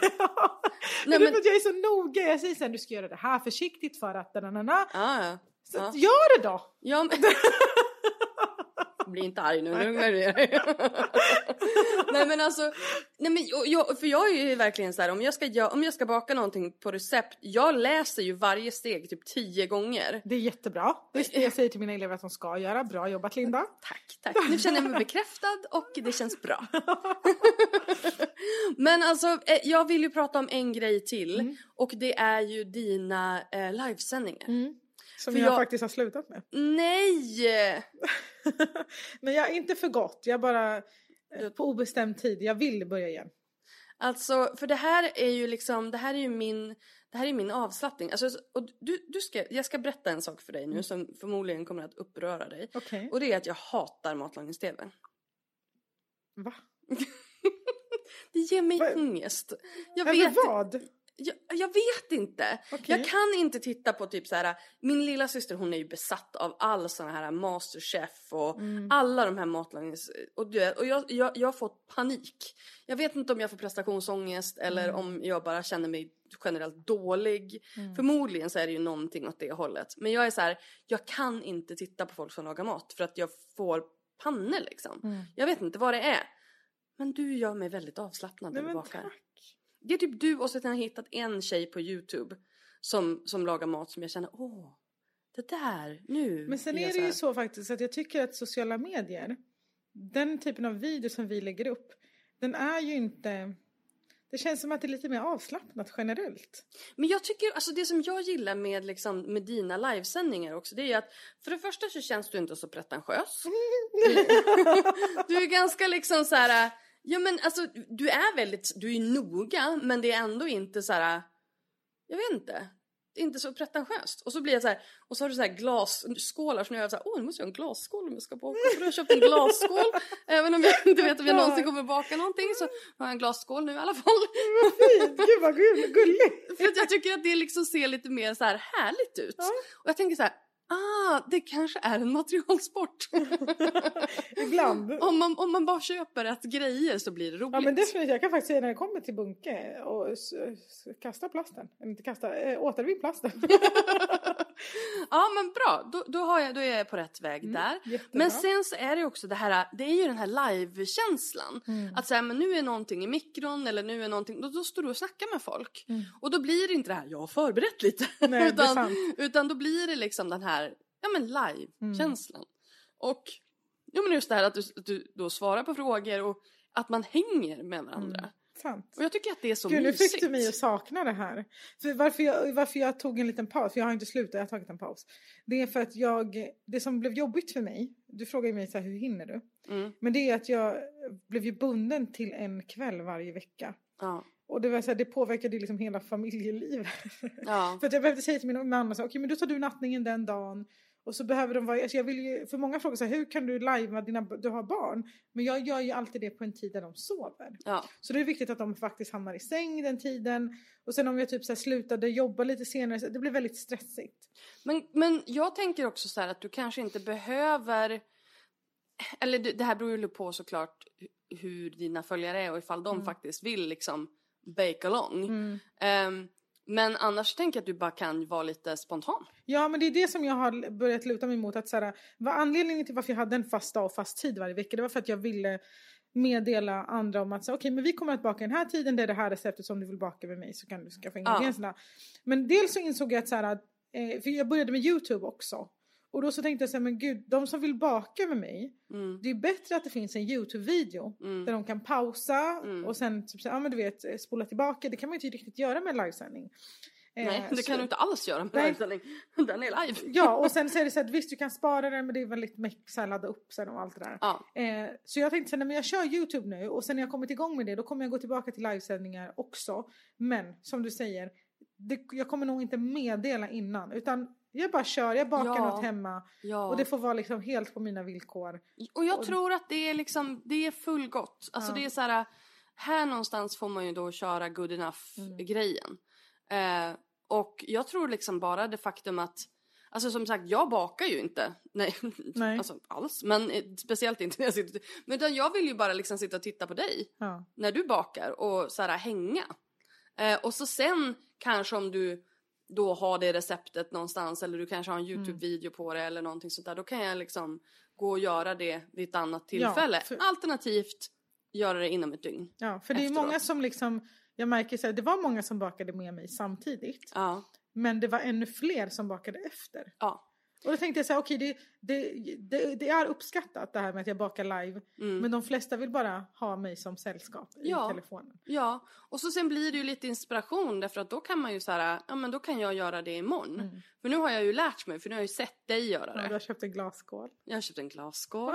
Nej, Nej, men... Jag är så noga. Jag säger sen du ska göra det här försiktigt för att... Na, na, na. ja, ja. Så att gör det då! Ja, men... bli inte arg nu, lugna dig. nej men alltså, nej men jag, för jag är ju verkligen så här, om jag, ska, om jag ska baka någonting på recept, jag läser ju varje steg typ tio gånger. Det är jättebra. Det är det jag säger till mina elever att de ska göra. Bra jobbat Linda. Tack, tack. Nu känner jag mig bekräftad och det känns bra. men alltså, eh, jag vill ju prata om en grej till mm. och det är ju dina eh, livesändningar. Mm. Som jag, jag, faktiskt har slutat med. Nej! Men jag är inte för gott. Jag bara eh, på obestämd tid. Jag vill börja igen. Alltså, för det här är ju liksom, det här är ju min, det här är min avslappning. Alltså, och du, du ska, jag ska berätta en sak för dig nu mm. som förmodligen kommer att uppröra dig. Okay. Och det är att jag hatar matlagningstv. Va? det ger mig Va? ångest. Jag Över vet vad? Jag, jag, vet inte. Okay. Jag kan inte titta på typ så här. Min lilla syster hon är ju besatt av all såna här Masterchef och mm. alla de här matlagnings... Och, du, och jag, jag, jag har fått panik. Jag vet inte om jag får prestationsångest eller mm. om jag bara känner mig generellt dålig. Mm. Förmodligen så är det ju någonting åt det hållet. Men jag är så här, jag kan inte titta på folk som lagar mat för att jag får pannor liksom. Mm. Jag vet inte vad det är. Men du gör mig väldigt avslappnad när du bakar. Tack. Det är typ du och så har jag hittat en tjej på Youtube som, som lagar mat som jag känner, åh, det där, nu. Men sen är det ju så faktiskt att jag tycker att sociala medier, den typen av video som vi lägger upp, den är ju inte det känns som att det är lite mer avslappnat generellt. Men jag tycker, alltså det som jag gillar med, liksom, med dina livesändningar också, det är ju att för det första så känns du inte så pretentiös. du är ganska liksom så här Ja men alltså du är väldigt, du är noga men det är ändå inte så här. Jag vet inte. Det är inte så pretentiöst. Och så blir jag så här, och så har du så här glasskålar är jag så här, åh nu måste jag ha en glasskål om jag ska baka. För har köpt en glasskål. Även om jag inte vet om jag någonsin kommer baka någonting så har jag en glasskål nu i alla fall. Vad fint, gud vad gulligt. För att jag tycker att det liksom ser lite mer så här härligt ut. Ja. Och jag tänker så här, ah, det kanske är en materialsport. Ibland. om, man, om man bara köper rätt grejer så blir det roligt. Ja men definitivt, jag kan faktiskt säga när det kommer till bunke och kasta plasten, eller inte kasta, äh, återvinn plasten. ja men bra, då, då, har jag, då är jag på rätt väg mm, där. Jättebra. Men sen så är det också det här, det är ju den här live-känslan. Mm. Att säga men nu är någonting i mikron eller nu är någonting, då, då står du och snackar med folk. Mm. Och då blir det inte det här, jag har förberett lite. Nej, utan, utan då blir det liksom den här ja men live-känslan. Mm. Och ja, men just det här att du, du då svarar på frågor och att man hänger med varandra. Sant. Och jag tycker att det är så Gud, mysigt. nu fick du mig att sakna det här. För varför, jag, varför jag tog en liten paus, för jag har inte slutat, jag har tagit en paus. Det är för att jag, det som blev jobbigt för mig, du frågar mig så här, hur hinner du? Mm. Men det är att jag blev ju bunden till en kväll varje vecka. Ja. Och det, var så här, det påverkade liksom hela familjelivet. Ja. för att jag behövde säga till min mamma, okej okay, men då tar du nattningen den dagen. Och så behöver de vara, alltså jag vill ju, för många frågar så här, hur kan du lajva dina, du har barn? Men jag gör ju alltid det på en tid där de sover. Ja. Så det är viktigt att de faktiskt hamnar i säng den tiden. Och sen om jag typ så här slutade jobba lite senare, det blir väldigt stressigt. Men, men jag tänker också så här att du kanske inte behöver, eller det här beror ju på såklart hur dina följare är och ifall de mm. faktiskt vill liksom bake along. Mm. Um, men annars tänker jag att du bara kan vara lite spontan. Ja men det är det som jag har börjat luta mig mot. Att så här, vad anledningen till varför jag hade en fast dag och fast tid varje vecka det var för att jag ville meddela andra om att okej okay, men vi kommer att baka den här tiden, det är det här receptet som du vill baka med mig så kan du skaffa ingredienserna. Ja. Men dels så insåg jag att så här, eh, för jag började med Youtube också. Och då så tänkte jag så här, men gud, de som vill baka med mig, mm. det är bättre att det finns en YouTube-video mm. där de kan pausa mm. och sen typ så, ja men du vet spola tillbaka. Det kan man ju inte riktigt göra med en livesändning. Nej eh, det så, kan du inte alls göra med livesändning. Den är live. Ja och sen så är det så att visst du kan spara den men det är väldigt mycket så ladda upp sen och allt det där. Ja. Eh, så jag tänkte så när jag kör YouTube nu och sen när jag kommit igång med det då kommer jag gå tillbaka till livesändningar också. Men som du säger, det, jag kommer nog inte meddela innan utan jag bara kör, jag bakar ja, något hemma ja. och det får vara liksom helt på mina villkor. Och jag och, tror att det är liksom, det är fullgott. Alltså ja. det är så här, här någonstans får man ju då köra good enough mm. Eh, och jag tror liksom bara det faktum att Alltså som sagt, jag bakar ju inte. Nej, Nej. Alltså, alls. Men eh, speciellt inte när jag sitter... Men utan jag vill ju bara liksom sitta och titta på dig. Ja. När du bakar och så här, hänga. Eh, och så sen kanske om du då har det receptet någonstans eller du kanske har en mm. Youtube-video på det eller någonting sånt där. Då kan jag liksom gå och göra det vid ett annat tillfälle. för- Alternativt göra det inom ett dygn. Ja, för det är Efteråt. många som liksom, jag märker så här, det var många som bakade med mig samtidigt. Ja. Men det var ännu fler som bakade efter. Ja. Och då tänkte jag så här, okej det, det, det, det är uppskattat det här med att jag bakar live. Mm. Men de flesta vill bara ha mig som sällskap i Ja. telefonen. Ja, och så sen blir det ju lite inspiration därför att då kan man ju så här, ja men då kan jag göra det imorgon. För nu har jag ju lärt mig, för nu har jag ju sett dig göra Mm. Ja, det. du har köpt en glasskål. Jag har köpt en glasskål.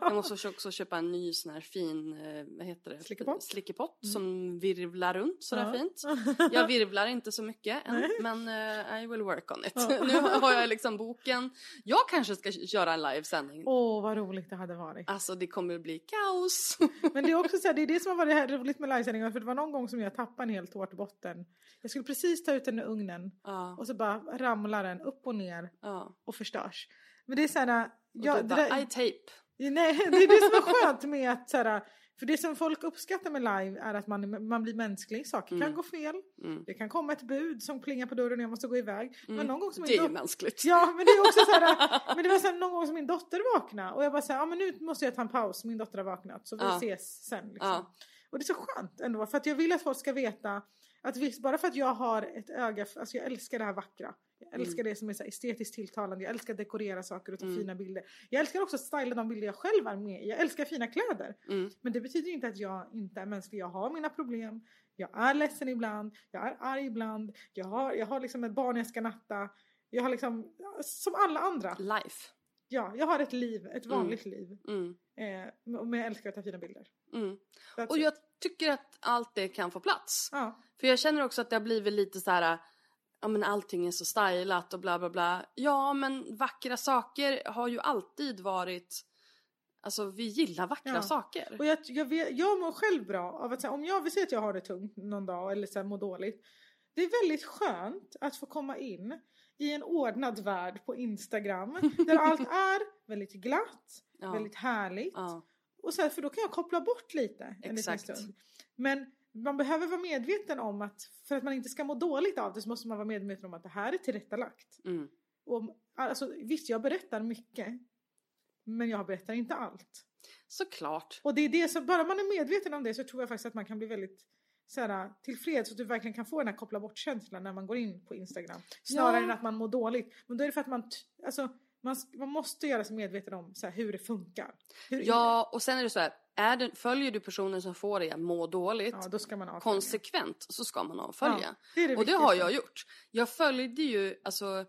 jag måste också köpa en ny sån här fin, eh, vad heter det? Slickepott. Slickepott som virvlar runt sådär Ja. fint. Jag virvlar inte så mycket än, men eh, I will work on it. nu har jag liksom boken. Jag kanske ska köra en livesändning. Åh, vad roligt det hade varit. Alltså det kommer bli kaos. Men det är också så här, det är det som har varit här roligt med livesändningar. För det var någon gång som jag tappade en hel tårtbotten. Jag skulle precis ta ut den ur ugnen. ja, Och så bara ramlar den upp och ner ja. och förstörs. Men det är så här, Och du bara, där- I tape. Nej, det är det som är skönt med att så här, för det som folk uppskattar med live är att man, man blir mänsklig. Saker kan gå fel. Mm. Det kan komma ett bud som plingar på dörren och jag måste gå iväg. Men någon gång som Det är ju mänskligt. Ja, men det är också så här, men det var så här, någon gång som min dotter vaknade och jag bara så här, ja men nu måste jag ta en paus, min dotter har vaknat så vi Ja. ses sen liksom. Ja. Och det är så skönt ändå för att jag vill att folk ska veta att visst, bara för att jag har ett öga, för, alltså jag älskar det här vackra. Jag Mm. älskar det som är så estetiskt tilltalande, jag älskar att dekorera saker och ta fina bilder. Jag älskar också att styla de bilder jag själv är med. Jag älskar fina kläder. Mm. Men det betyder inte att jag inte är mänsklig. Jag har mina problem. Jag är ledsen ibland. Jag är arg ibland. Jag har, jag har liksom ett barn jag ska natta. Jag har liksom, som alla andra. Life. Ja, jag har ett liv, ett vanligt liv. Mm. Eh, men jag älskar att ta fina bilder. Mm. Och jag tycker att allt det kan få plats. Ja, För jag känner också att det har blivit lite så här, ja men allting är så stylat och bla bla bla. Ja men vackra saker har ju alltid varit, alltså vi gillar vackra Ja. saker. och jag, jag, vet, jag mår själv bra av att här, om jag vill säga att jag har det tungt någon dag eller så här, mår dåligt. Det är väldigt skönt att få komma in i en ordnad värld på Instagram där allt är väldigt glatt, Ja. väldigt härligt. Ja. Och så här, för då kan jag koppla bort lite en liten Exakt. stund. Men man behöver vara medveten om att för att man inte ska må dåligt av det så måste man vara medveten om att det här är tillrättalagt. Mm. Och, alltså, visst, jag berättar mycket. Men jag berättar inte allt. Såklart. Och det är det som, bara man är medveten om det så tror jag faktiskt att man kan bli väldigt så här, tillfreds och att du verkligen kan få den här koppla bort-känslan när man går in på Instagram. Snarare Ja. än att man mår dåligt. Men då är det för att man, alltså, man, man måste göra sig medveten om så här, hur det funkar. Hur Ja och sen är det så här, är det, följer du personen som får dig att må dåligt ja, då ska man avfölja. konsekvent så ska man avfölja. Ja, det det och det har jag gjort. Jag följde ju, alltså,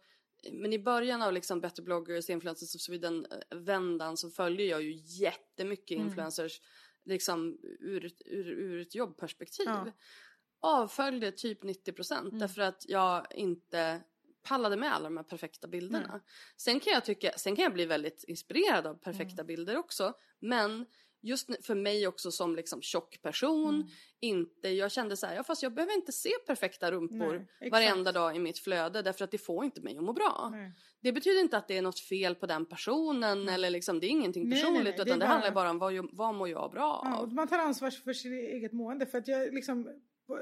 men i början av liksom Better bloggers, influencers of Sweden eh, vändan så följde jag ju jättemycket Mm. influencers liksom ur, ett- ur, ur ett jobbperspektiv. Ja. Mm. Avföljde typ 90% därför att jag inte pallade med alla de här perfekta bilderna. Sen kan jag tycka, sen kan jag bli väldigt inspirerad av perfekta Mm. bilder också. Men just för mig också som liksom tjock person, Mm. inte, jag kände så här, ja fast jag behöver inte se perfekta rumpor Nej, varenda dag i mitt flöde därför att det får inte mig att må bra. Nej. Det betyder inte att det är något fel på den personen eller liksom, det är ingenting Nej, nej, personligt nej, det utan det, bara- handlar bara om vad, vad mår jag bra Ja, av. och man tar ansvar för sitt eget mående. För att jag liksom,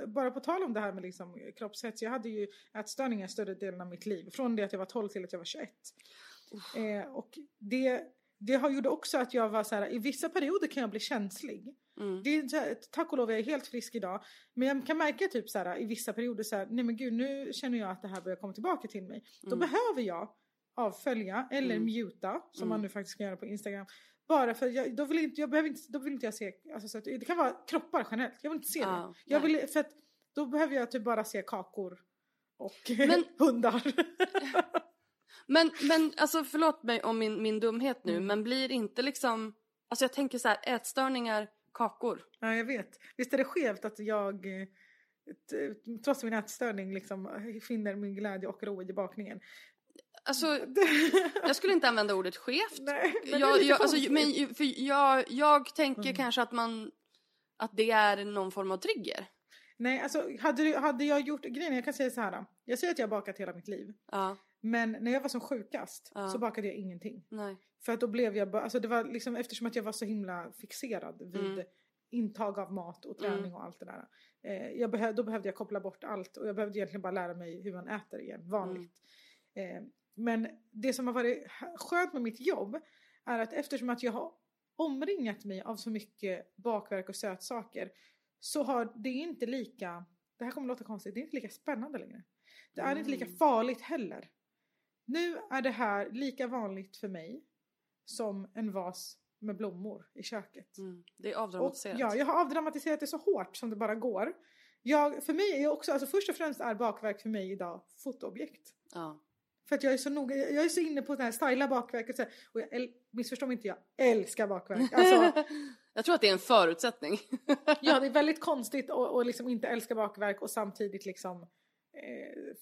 bara på tal om det här med liksom kroppshets. Jag hade ju ätstörningar större delen av mitt liv. Från det att jag var 12 till att jag var 21. Eh, och det, det har gjort också att jag var så här, i vissa perioder kan jag bli känslig. Mm. Det är här, tack och lov jag är helt frisk idag. Men jag kan märka typ så här, i vissa perioder så här, nej men gud nu känner jag att det här börjar komma tillbaka till mig. Då behöver jag avfölja eller Mm. muta som man nu faktiskt kan göra på Instagram. Bara för jag, då vill inte, jag behöver inte, då vill inte jag se, alltså så att, det kan vara kroppar generellt, jag vill inte se Ja, det. Jag nej. vill, för att då behöver jag typ bara se kakor och Men- hundar. Men, men alltså förlåt mig om min, min dumhet nu Mm. men blir inte liksom, alltså jag tänker så här, ätstörningar, kakor. ja jag vet. Visst är det skevt att jag eh, trots min ätstörning liksom finner min glädje och ro i bakningen. Alltså jag skulle inte använda ordet skevt. Nej, men jag, jag, alltså, men, för jag, jag tänker Mm. kanske att man, att det är någon form av trigger. Nej, alltså hade, du- hade jag gjort grejen, jag kan säga så här. då. Jag säger att jag har bakat hela mitt liv. Ja, Men när jag var som sjukast Ja. så bakade jag ingenting. nej. För att då blev jag bara, alltså det var liksom eftersom att jag var så himla fixerad vid Mm. intag av mat och träning och allt det där. Eh, jag behöv, då behövde jag koppla bort allt och jag behövde egentligen bara lära mig hur man äter igen, vanligt. Mm. Eh, men det som har varit skönt med mitt jobb är att eftersom att jag har omringat mig av så mycket bakverk och sötsaker så har det inte lika, det här kommer låta konstigt, det är inte lika spännande längre. Det är inte lika Mm. farligt heller. Nu är det här lika vanligt för mig som en vas med blommor i köket. Mm. Det är Och, avdramatiserat. ja, jag har avdramatiserat det så hårt som det bara går. Jag, för mig är också, alltså först och främst är bakverk för mig idag fotoobjekt. Ja. För att jag är så noga, jag är så inne på det här styla bakverk och, så här, och jag, missförstå mig inte, jag älskar bakverk. Alltså, jag tror att det är en förutsättning. ja, det är väldigt konstigt att liksom inte älska bakverk och samtidigt liksom eh,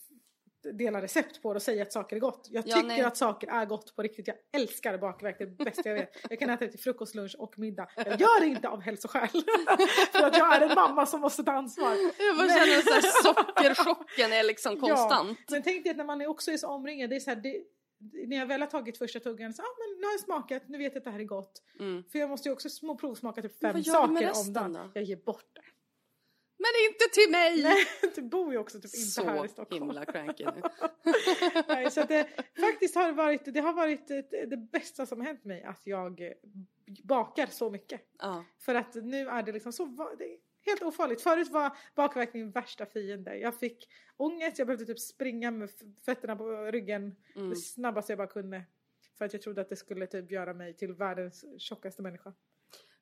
dela recept på det och säga att saker är gott. Jag Ja, tycker nej. att saker är gott på riktigt. Jag älskar bakverk, det är det bästa jag vet. Jag kan äta det till frukost, lunch och middag. Jag gör det inte av hälsoskäl. För att jag är en mamma som måste ta ansvar. Jag bara känner att sockerchocken är liksom konstant. Ja, men tänk dig att när man också är så omringad, det är så här, det, när jag väl har tagit första tuggan så ah, men nu har jag smakat, nu vet jag att det här är gott. Mm. För jag måste ju också små provsmaka typ fem saker om dagen. då? Jag ger bort det. Men inte till mig! Nej, du bor ju också typ inte så här i Stockholm. himla cranky nu. Nej, så det, faktiskt har det varit, det har varit det, det bästa som har hänt mig att jag eh, bakar så mycket. Ja. För att nu är det liksom så, det är helt ofarligt. Förut var bakverk min värsta fiende. Jag fick ångest, jag behövde typ springa med fötterna på ryggen Mm. det snabbaste jag bara kunde. För att jag trodde att det skulle typ göra mig till världens tjockaste människa.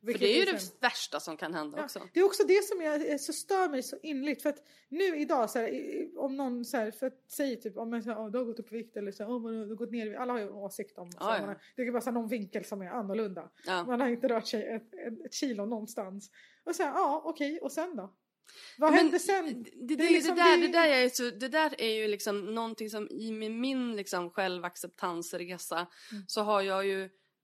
För Vilket det är ju sen- det värsta som kan hända Ja, också. det är också det som jag, eh, så stör mig så inligt. För att nu idag, så här, om någon så här, för att säger typ om jag säger, oh, du har gått upp i vikt eller så här, oh, du har gått ner i vikt." Alla har ju en åsikt om så Ja, här, Det är bara så här, någon vinkel som är annorlunda. Ja. Man har inte rört sig ett, ett, ett kilo någonstans. Och så här, ja okej, och sen då? Vad Men hände sen? Det, det, Det är det, liksom- där, det- det, där är så, det där är ju liksom någonting som i min, min liksom självacceptansresa Mm. så har jag ju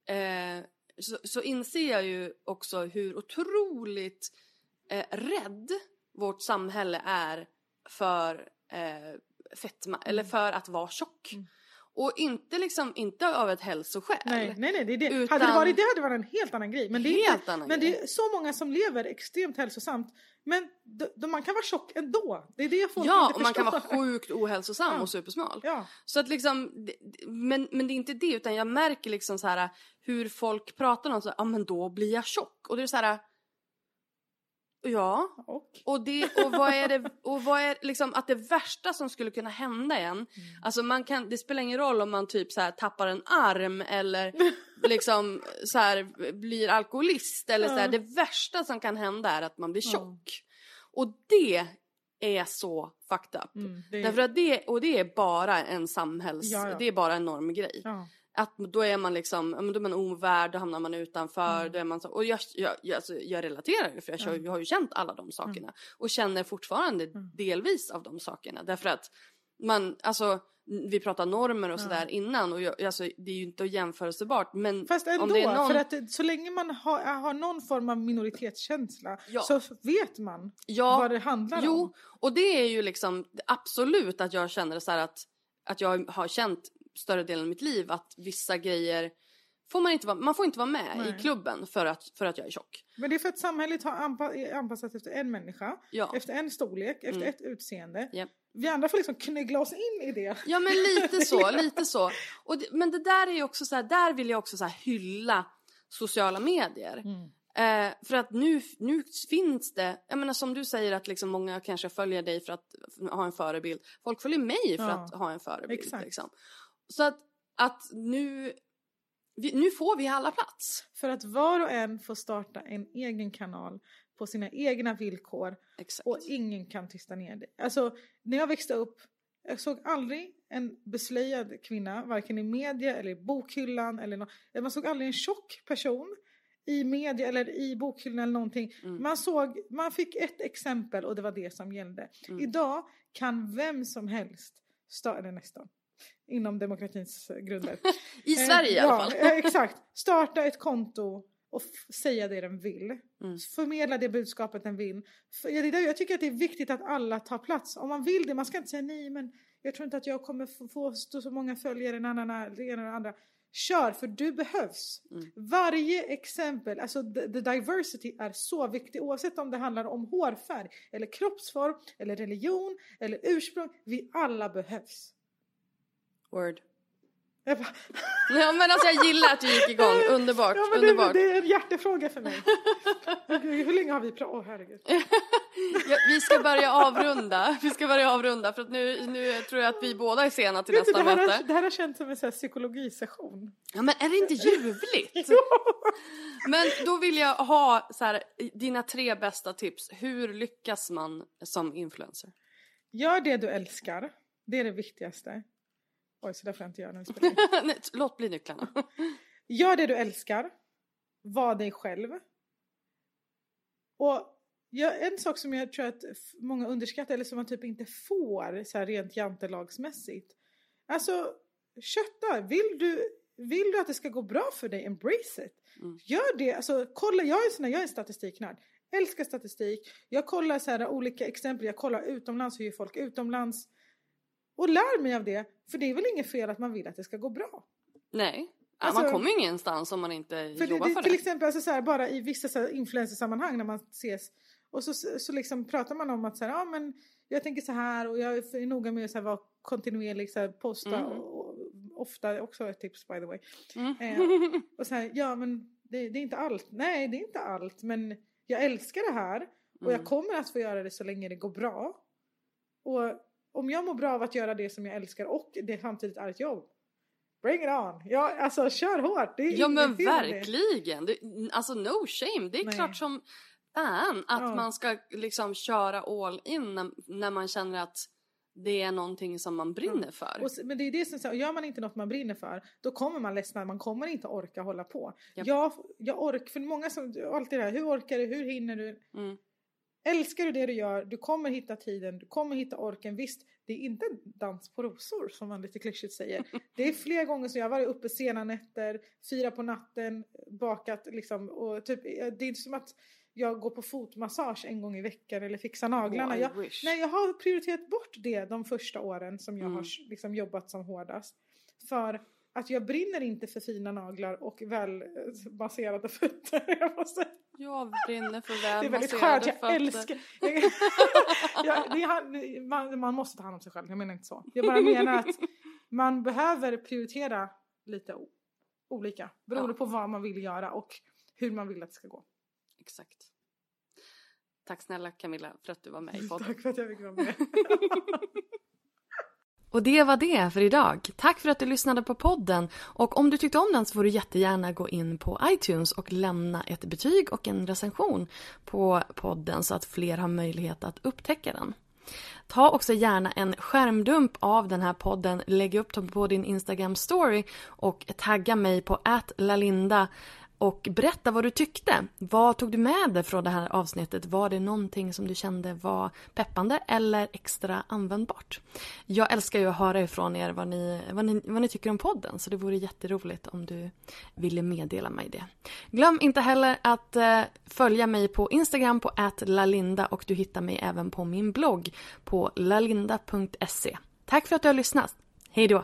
eh, så, så inser jag ju också hur otroligt eh, rädd vårt samhälle är för eh, fetma eller för att vara tjock. Mm. Och inte liksom, inte av ett hälsoskäl. Nej, nej, nej, det är det. Utan- Hade det varit det hade det varit en helt annan grej. Men det är, Helt inte, men det är så många som lever extremt hälsosamt. Men d- d- man kan vara tjock ändå. Det är det folk Ja, inte och man kan vara sjukt ohälsosam Ja. och supersmal. Ja. Så att liksom, men, men det är inte det utan jag märker liksom så här hur folk pratar om så ja men då blir jag tjock. Och det är så här, ja. Och? Och, det, och vad är det, och vad är liksom att det värsta som skulle kunna hända en, Mm. alltså man kan, det spelar ingen roll om man typ så här tappar en arm eller liksom så här blir alkoholist eller så här, det värsta som kan hända är att man blir tjock. Och det är så fucked up. Mm, det är- Därför att det, och det är bara en samhälls, Ja, ja. det är bara en normgrej. Ja. Att då är man liksom, då är man ovärd, då hamnar man utanför, Mm. då är man så, och jag, jag, jag, alltså, jag relaterar ju för jag, kör- jag har ju känt alla de sakerna. Mm. Och känner fortfarande delvis av de sakerna. Därför att man, alltså vi pratar normer och sådär innan och jag, alltså, det är ju inte jämförbart men Fast ändå, om det är någon... för att så länge man har, har någon form av minoritetskänsla Ja. så vet man Ja, vad det handlar Jo, om. och det är ju liksom absolut att jag känner så att, att jag har känt större delen av mitt liv att vissa grejer får man inte vara, man får inte vara med Nej. i klubben för att, för att jag är tjock. Men det är för att samhället har anpassat efter en människa, Ja. efter en storlek, efter Mm. ett utseende. Japp. Vi andra får liksom knygla oss in i det. Ja men lite så, lite så. Och det, men det där är ju också så här, där vill jag också så hylla sociala medier. Eh, för att nu, nu finns det, jag menar som du säger att liksom många kanske följer dig för att ha en förebild. Folk följer mig för Ja, att ha en förebild. exakt. Liksom. Så att, att nu, vi, nu får vi alla plats. För att var och en får starta en egen kanal på sina egna villkor Exakt. och ingen kan tysta ner det. Alltså när jag växte upp, jag såg aldrig en beslöjad kvinna, varken i media eller i bokhyllan eller nå- man såg aldrig en tjock person i media eller i bokhyllan eller någonting. Mm. Man såg, man fick ett exempel och det var det som gällde. Mm. Idag kan vem som helst, starta, eller nästan, inom demokratins grunder. I Eh, Sverige i alla fall. eh, exakt. Starta ett konto och säga det den vill. Mm. Förmedla det budskapet den vill. För, ja, det är där jag tycker att det är viktigt att alla tar plats. Om man vill det, man ska inte säga nej men jag tror inte att jag kommer få, så, så många följare, na, na, na, det ena och det andra. Kör, för du behövs. Mm. Varje exempel, alltså the, the diversity är så viktig oavsett om det handlar om hårfärg, eller kroppsform, eller religion, eller ursprung. Vi alla behövs. Word. Jag bara, Ja, men alltså jag gillar att du gick igång. Underbart, ja, men det, underbart. det är en hjärtefråga för mig. Hur länge har vi pratat? Åh herregud. Ja, vi ska börja avrunda. Vi ska börja avrunda för att nu, nu tror jag att vi båda är sena till Vet du, nästa det, här möte. har, det här har känts som en så här psykologisession. Ja, men är det inte ljuvligt? Men då vill jag ha så här, dina tre bästa tips. Hur lyckas man som influencer? Gör det du älskar. Det är det viktigaste. Oj, så där får jag inte göra när vi spelar in. Nej, Låt bli nycklarna. Gör det du älskar. Var dig själv. Och ja, en sak som jag tror att många underskattar eller som man typ inte får så här rent jantelagsmässigt. Alltså kötta. Vill du, vill du att det ska gå bra för dig, embrace it. Mm. Gör det. Alltså kolla, jag är, sån här, jag är en statistiknörd. Älskar statistik. Jag kollar så här olika exempel. Jag kollar utomlands, hur gör folk utomlands. Och lär mig av det. För det är väl inget fel att man vill att det ska gå bra. Nej, Alltså- man kommer ingenstans om man inte För det, jobbar det, för till det. exempel alltså så här, bara i vissa influencersammanhang när man ses och så, så liksom pratar man om att så här, ja men jag tänker så här och jag är noga med att så här, vara kontinuerlig, så här, posta Mm. och, och ofta också ett tips by the way. Mm. Eh, och så här, ja men det, det är inte allt, nej det är inte allt men jag älskar det här och Mm. jag kommer att få göra det så länge det går bra. Och om jag mår bra av att göra det som jag älskar och det samtidigt är ett jobb. Bring it on! Ja, alltså kör hårt! Det är Ja men verkligen. Det, alltså no shame. Det är Nej. klart som fan att Ja. man ska liksom köra all in när, när man känner att det är någonting som man brinner för. Och, men det är det som säger, gör man inte något man brinner för, då kommer man ledsna, man kommer inte orka hålla på. Japp. Jag, jag orkar, för många som, alltid det här, hur orkar du, hur hinner du? Mm. Älskar du det du gör, du kommer hitta tiden, du kommer hitta orken. Visst, det är inte dans på rosor som man lite klyschigt säger. Det är flera gånger som jag har varit uppe sena nätter, fyra på natten, bakat liksom och typ, det är inte som att jag går på fotmassage en gång i veckan eller fixar naglarna. Oh, jag, nej, jag har prioriterat bort det de första åren som jag Mm. har liksom jobbat som hårdast. För att jag brinner inte för fina naglar och väl eh, fötter. Jag måste Jag brinner för det är väl väldigt skönt, jag fötter. älskar... ja, är, man, man måste ta hand om sig själv, jag menar inte så. Jag bara menar att man behöver prioritera lite olika. Beroende Ja. på vad man vill göra och hur man vill att det ska gå. Exakt. Tack snälla Camilla för att du var med i podden. Tack för att jag fick vara med. Och det var det för idag. Tack för att du lyssnade på podden. Och om du tyckte om den så får du jättegärna gå in på iTunes och lämna ett betyg och en recension på podden så att fler har möjlighet att upptäcka den. Ta också gärna en skärmdump av den här podden, lägg upp den på din Instagram story och tagga mig på @lalinda och berätta vad du tyckte. Vad tog du med dig från det här avsnittet? Var det någonting som du kände var peppande eller extra användbart? Jag älskar ju att höra ifrån er vad ni, vad ni, vad ni tycker om podden så det vore jätteroligt om du ville meddela mig det. Glöm inte heller att eh, följa mig på Instagram på @lalinda och du hittar mig även på min blogg på lalinda.se. Tack för att du har lyssnat. Hej då!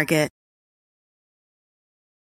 Target.